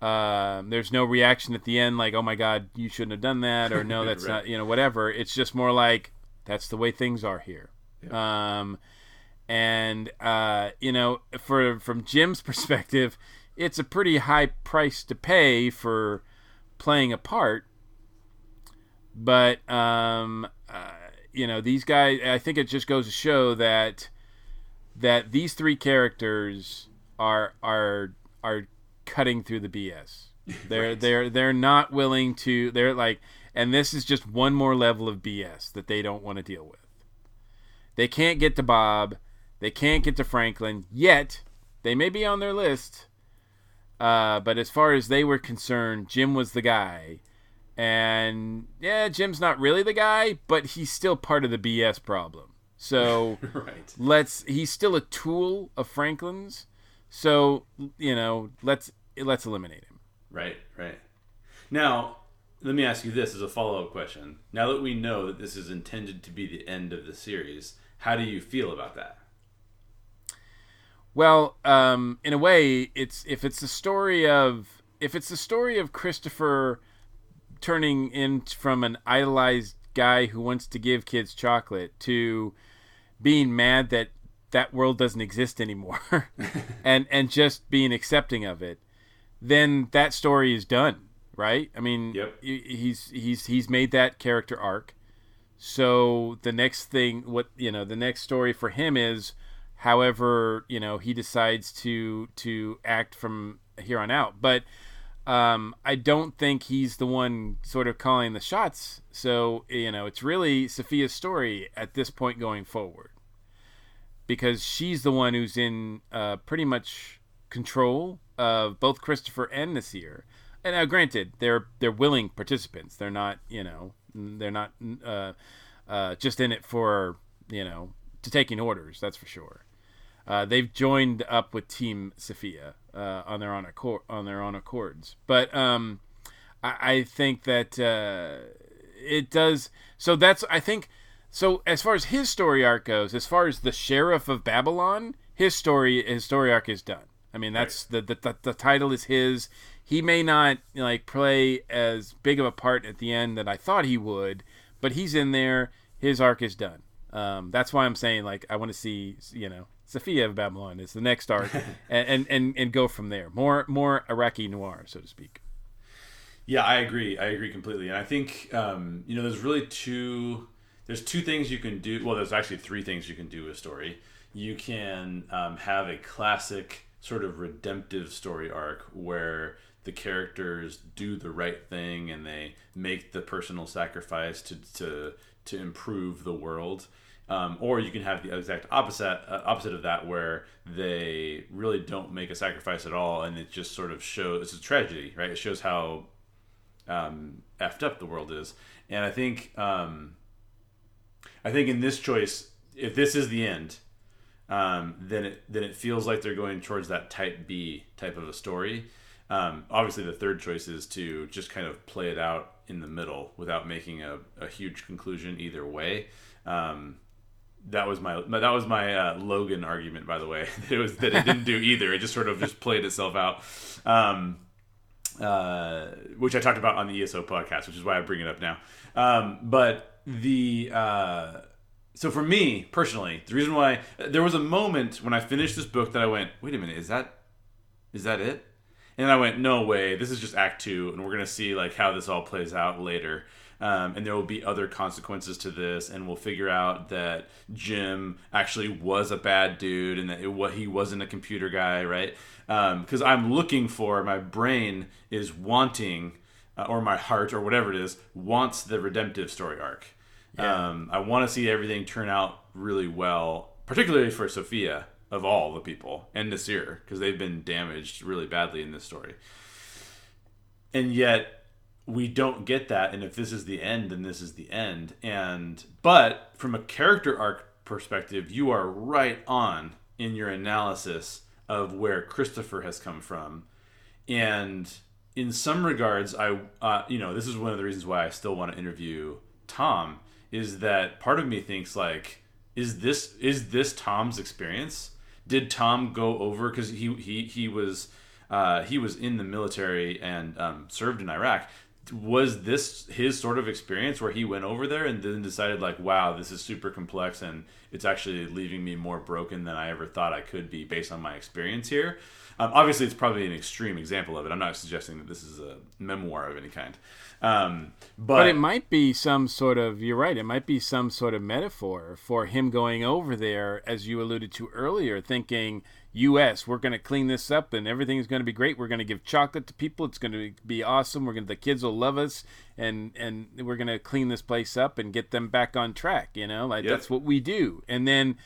Um, there's no reaction at the end, like "Oh my God, you shouldn't have done that," or "No, that's Right. not," you know, whatever. It's just more like that's the way things are here. Yep. Um, and uh, you know, for from Jim's perspective, it's a pretty high price to pay for playing a part. But um, uh, you know, these guys. I think it just goes to show that that these three characters are are are cutting through the BS. They're Right. they're they're not willing to. They're like, and this is just one more level of BS that they don't want to deal with. They can't get to Bob. They can't get to Franklin yet. They may be on their list. Uh, but as far as they were concerned, Jim was the guy. And yeah, Jim's not really the guy, but he's still part of the BS problem. So right. let's he's still a tool of Franklin's. So, you know, let's let's eliminate him. Right, right. Now, let me ask you this as a follow up question. Now that we know that this is intended to be the end of the series, how do you feel about that? Well, um, in a way, it's if it's the story of if it's the story of Christopher turning in from an idolized guy who wants to give kids chocolate to being mad that that world doesn't exist anymore and and just being accepting of it then that story is done right? I mean Yep. he's he's he's made that character arc. So the next thing what you know the next story for him is however you know he decides to to act from here on out. But um, I don't think he's the one sort of calling the shots. So you know, it's really Sophia's story at this point going forward, because she's the one who's in uh, pretty much control of both Christopher and Nasir. And now, granted, they're they're willing participants. They're not, you know, they're not uh, uh, just in it for you know to taking orders. That's for sure. Uh, they've joined up with Team Sophia uh, on their own accord, on their own accords. But um, I, I think that uh, it does. So that's I think. So as far as his story arc goes, as far as the sheriff of Babylon, his story his story arc is done. I mean, that's the, the the the title is his. He may not like play as big of a part at the end that I thought he would, but he's in there. His arc is done. Um, that's why I'm saying like I want to see you know Sophia of Babylon is the next arc, and, and and and go from there. More more Iraqi noir, so to speak. Yeah, I agree. I agree completely. And I think um, you know, there's really two. There's two things you can do. Well, there's actually three things you can do with story. You can um, have a classic sort of redemptive story arc where the characters do the right thing and they make the personal sacrifice to to to improve the world. Um, or you can have the exact opposite uh, opposite of that, where they really don't make a sacrifice at all, and it just sort of shows it's a tragedy, right? It shows how um, effed up the world is. And I think um, I think in this choice, if this is the end, um, then it then it feels like they're going towards that type B type of a story. Um, obviously, the third choice is to just kind of play it out in the middle without making a, a huge conclusion either way. Um, that was my that was my uh, Logan argument, by the way. it was that it didn't do either. It just sort of just played itself out. Um, uh, which I talked about on the ESO podcast, which is why I bring it up now. Um, but the uh, so for me personally, the reason why there was a moment when I finished this book that I went, wait a minute, is that is that it? And I went, no way, this is just Act Two, and we're gonna see like how this all plays out later. Um, and there will be other consequences to this, and we'll figure out that Jim actually was a bad dude, and that it, what he wasn't a computer guy, right? Because I'm looking for my brain is wanting, uh, or my heart, or whatever it is, wants the redemptive story arc. Um, I want to see everything turn out really well, particularly for Sophia. of all the people and Nasir because they've been damaged really badly in this story. And yet we don't get that and if this is the end then this is the end. And but from a character arc perspective you are right on in your analysis of where Christopher has come from. And in some regards I uh, you know this is one of the reasons why I still want to interview Tom is that part of me thinks like is this is this Tom's experience? Did Tom go over because he he he was uh, he was in the military and um, served in Iraq was this his sort of experience where he went over there and then decided like wow this is super complex and it's actually leaving me more broken than i ever thought i could be based on my experience here? Um, obviously it's probably an extreme example of it. I'm not suggesting that this is a memoir of any kind. Um, but, but it might be some sort of you're right it might be some sort of metaphor for him going over there as you alluded to earlier thinking U.S. We're going to clean this up, and everything's going to be great. We're going to give chocolate to people. It's going to be awesome. We're going to, the kids will love us, and and we're going to clean this place up and get them back on track. You know, like yep. that's what we do. And then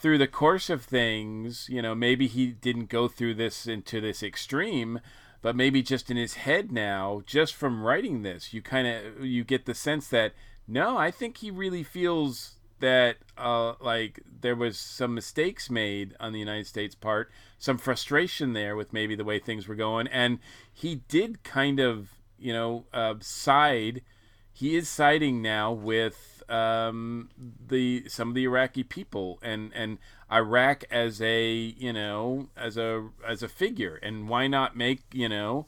through the course of things, you know, maybe he didn't go through this into this extreme, but maybe just in his head now, just from writing this, you kind of you get the sense that no, I think he really feels that uh, like there was some mistakes made on the United States part, some frustration there with maybe the way things were going, and he did kind of you know uh, side. He is siding now with um, the some of the Iraqi people and and Iraq as a you know as a as a figure, and why not make you know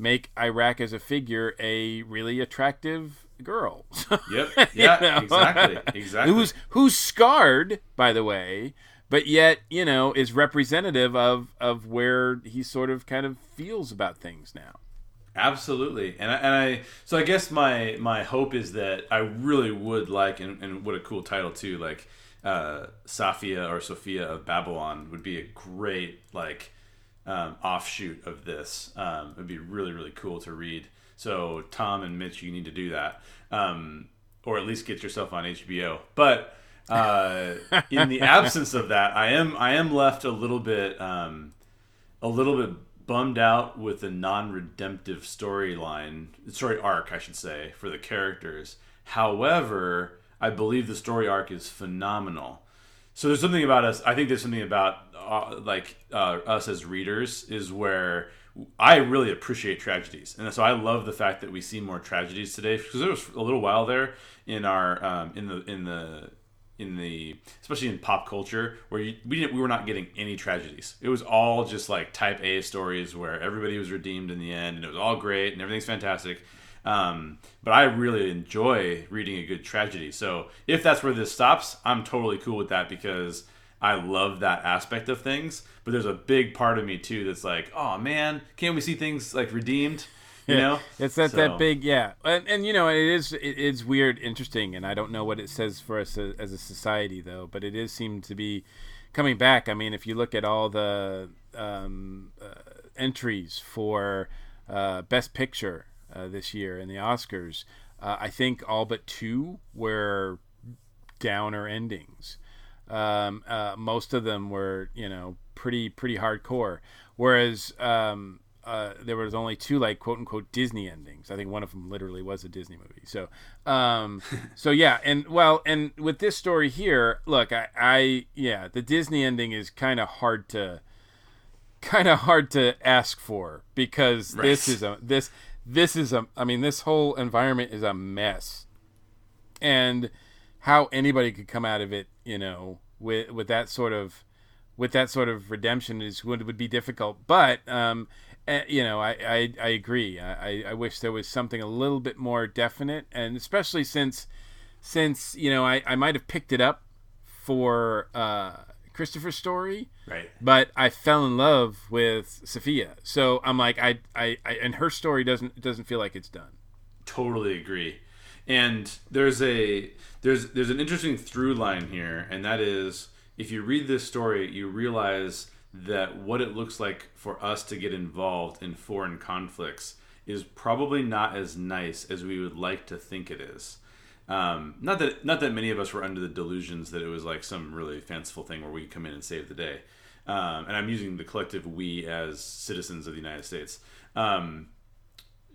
make Iraq as a figure a really attractive girl. yep. Yeah. know? Exactly. Exactly. Who's who's scarred, by the way, but yet you know is representative of of where he sort of kind of feels about things now. Absolutely, and I, and I so I guess my my hope is that I really would like and, and what a cool title too like uh, Safia or Sophia of Babylon would be a great like um, offshoot of this. Um, it'd be really really cool to read. So Tom and Mitch, you need to do that, um, or at least get yourself on HBO. But uh, in the absence of that, I am I am left a little bit um, a little bit bummed out with the non-redemptive storyline story arc, I should say, for the characters. However, I believe the story arc is phenomenal. So there's something about us. I think there's something about uh, like uh, us as readers is where I really appreciate tragedies, and so I love the fact that we see more tragedies today. Because there was a little while there in our um, in the in the in the especially in pop culture where you, we didn't we were not getting any tragedies. It was all just like type A stories where everybody was redeemed in the end, and it was all great and everything's fantastic. Um, but I really enjoy reading a good tragedy. So if that's where this stops, I'm totally cool with that because I love that aspect of things. But there's a big part of me too that's like, oh man, can't we see things like redeemed? You yeah. know, it's that so. that big yeah, and, and you know it is it is weird, interesting, and I don't know what it says for us as a society though, but it is seem to be coming back. I mean, if you look at all the um, uh, entries for uh, Best Picture uh, this year in the Oscars, uh, I think all but two were downer endings. Um, uh, most of them were, you know, pretty pretty hardcore. Whereas um, uh, there was only two like quote unquote Disney endings. I think one of them literally was a Disney movie. So, um, so yeah, and well, and with this story here, look, I, I yeah, the Disney ending is kind of hard to, kind of hard to ask for because right. this is a this this is a I mean this whole environment is a mess, and how anybody could come out of it, you know, with with that sort of with that sort of redemption is would would be difficult. But um, uh, you know, I, I, I agree. I, I wish there was something a little bit more definite, and especially since since you know I, I might have picked it up for uh, Christopher's story, right? But I fell in love with Sophia, so I'm like I, I, I and her story doesn't doesn't feel like it's done. Totally agree. And there's a there's there's an interesting through line here, and that is if you read this story, you realize that what it looks like for us to get involved in foreign conflicts is probably not as nice as we would like to think it is. Um, not that not that many of us were under the delusions that it was like some really fanciful thing where we come in and save the day. Um, and I'm using the collective we as citizens of the United States. Um,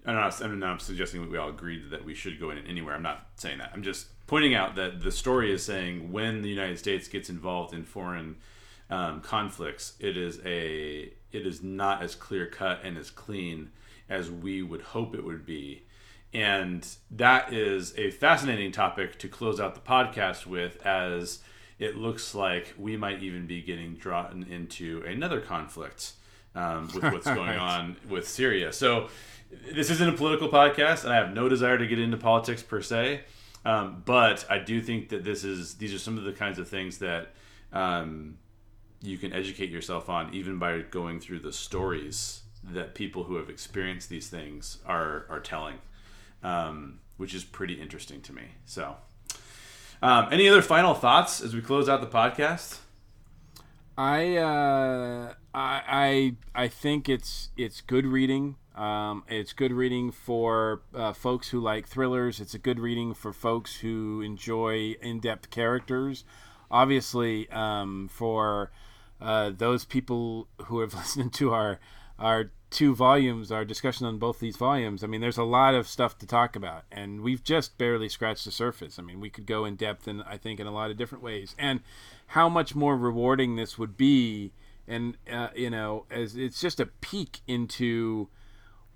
I'm not, I'm not suggesting that we all agreed that we should go in anywhere. I'm not saying that. I'm just pointing out that the story is saying when the United States gets involved in foreign um, conflicts, it is a it is not as clear cut and as clean as we would hope it would be. And that is a fascinating topic to close out the podcast with, as it looks like we might even be getting drawn into another conflict um, with what's going right. on with Syria. So, this isn't a political podcast, and I have no desire to get into politics per se. Um, but I do think that this is these are some of the kinds of things that um, you can educate yourself on, even by going through the stories that people who have experienced these things are are telling, um, which is pretty interesting to me. So, um, any other final thoughts as we close out the podcast? I uh, I I think it's it's good reading. Um, it's good reading for uh, folks who like thrillers. It's a good reading for folks who enjoy in-depth characters. Obviously, um, for uh, those people who have listened to our our two volumes, our discussion on both these volumes, I mean, there's a lot of stuff to talk about, and we've just barely scratched the surface. I mean, we could go in depth, and I think in a lot of different ways, and how much more rewarding this would be, and uh, you know, as it's just a peek into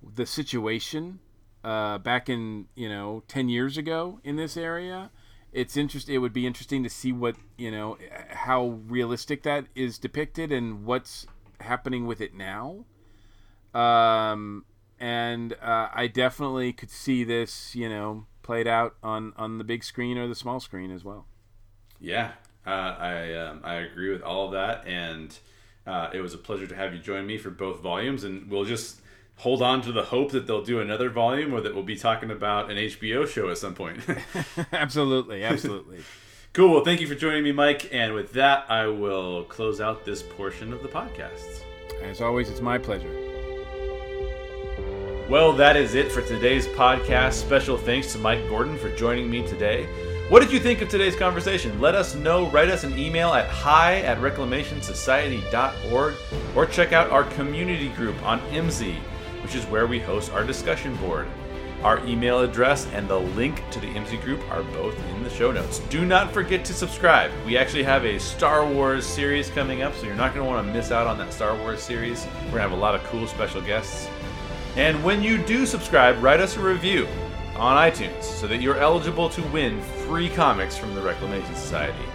the situation uh, back in you know ten years ago in this area. It's interest. It would be interesting to see what you know how realistic that is depicted and what's happening with it now um, and uh, I definitely could see this, you know, played out on on the big screen or the small screen as well. Yeah, uh, I um, I agree with all of that, and uh, it was a pleasure to have you join me for both volumes, and we'll just hold on to the hope that they'll do another volume or that we'll be talking about an HBO show at some point. absolutely, absolutely. cool. Well, thank you for joining me, Mike. And with that, I will close out this portion of the podcast. As always, it's my pleasure. Well, that is it for today's podcast. Special thanks to Mike Gordon for joining me today. What did you think of today's conversation? Let us know. Write us an email at hi at reclamationsociety.org or check out our community group on IMSI, which is where we host our discussion board. Our email address and the link to the IMSI group are both in the show notes. Do not forget to subscribe. We actually have a Star Wars series coming up, so you're not going to want to miss out on that Star Wars series. We're going to have a lot of cool special guests. And when you do subscribe, write us a review on iTunes so that you're eligible to win free comics from the Reclamation Society.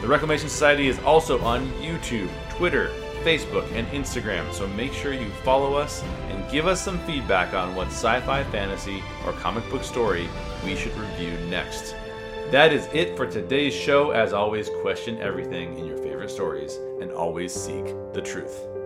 The Reclamation Society is also on YouTube, Twitter, Facebook, and Instagram, so make sure you follow us and give us some feedback on what sci fi, fantasy, or comic book story we should review next. That is it for today's show. As always, question everything in your favorite stories and always seek the truth.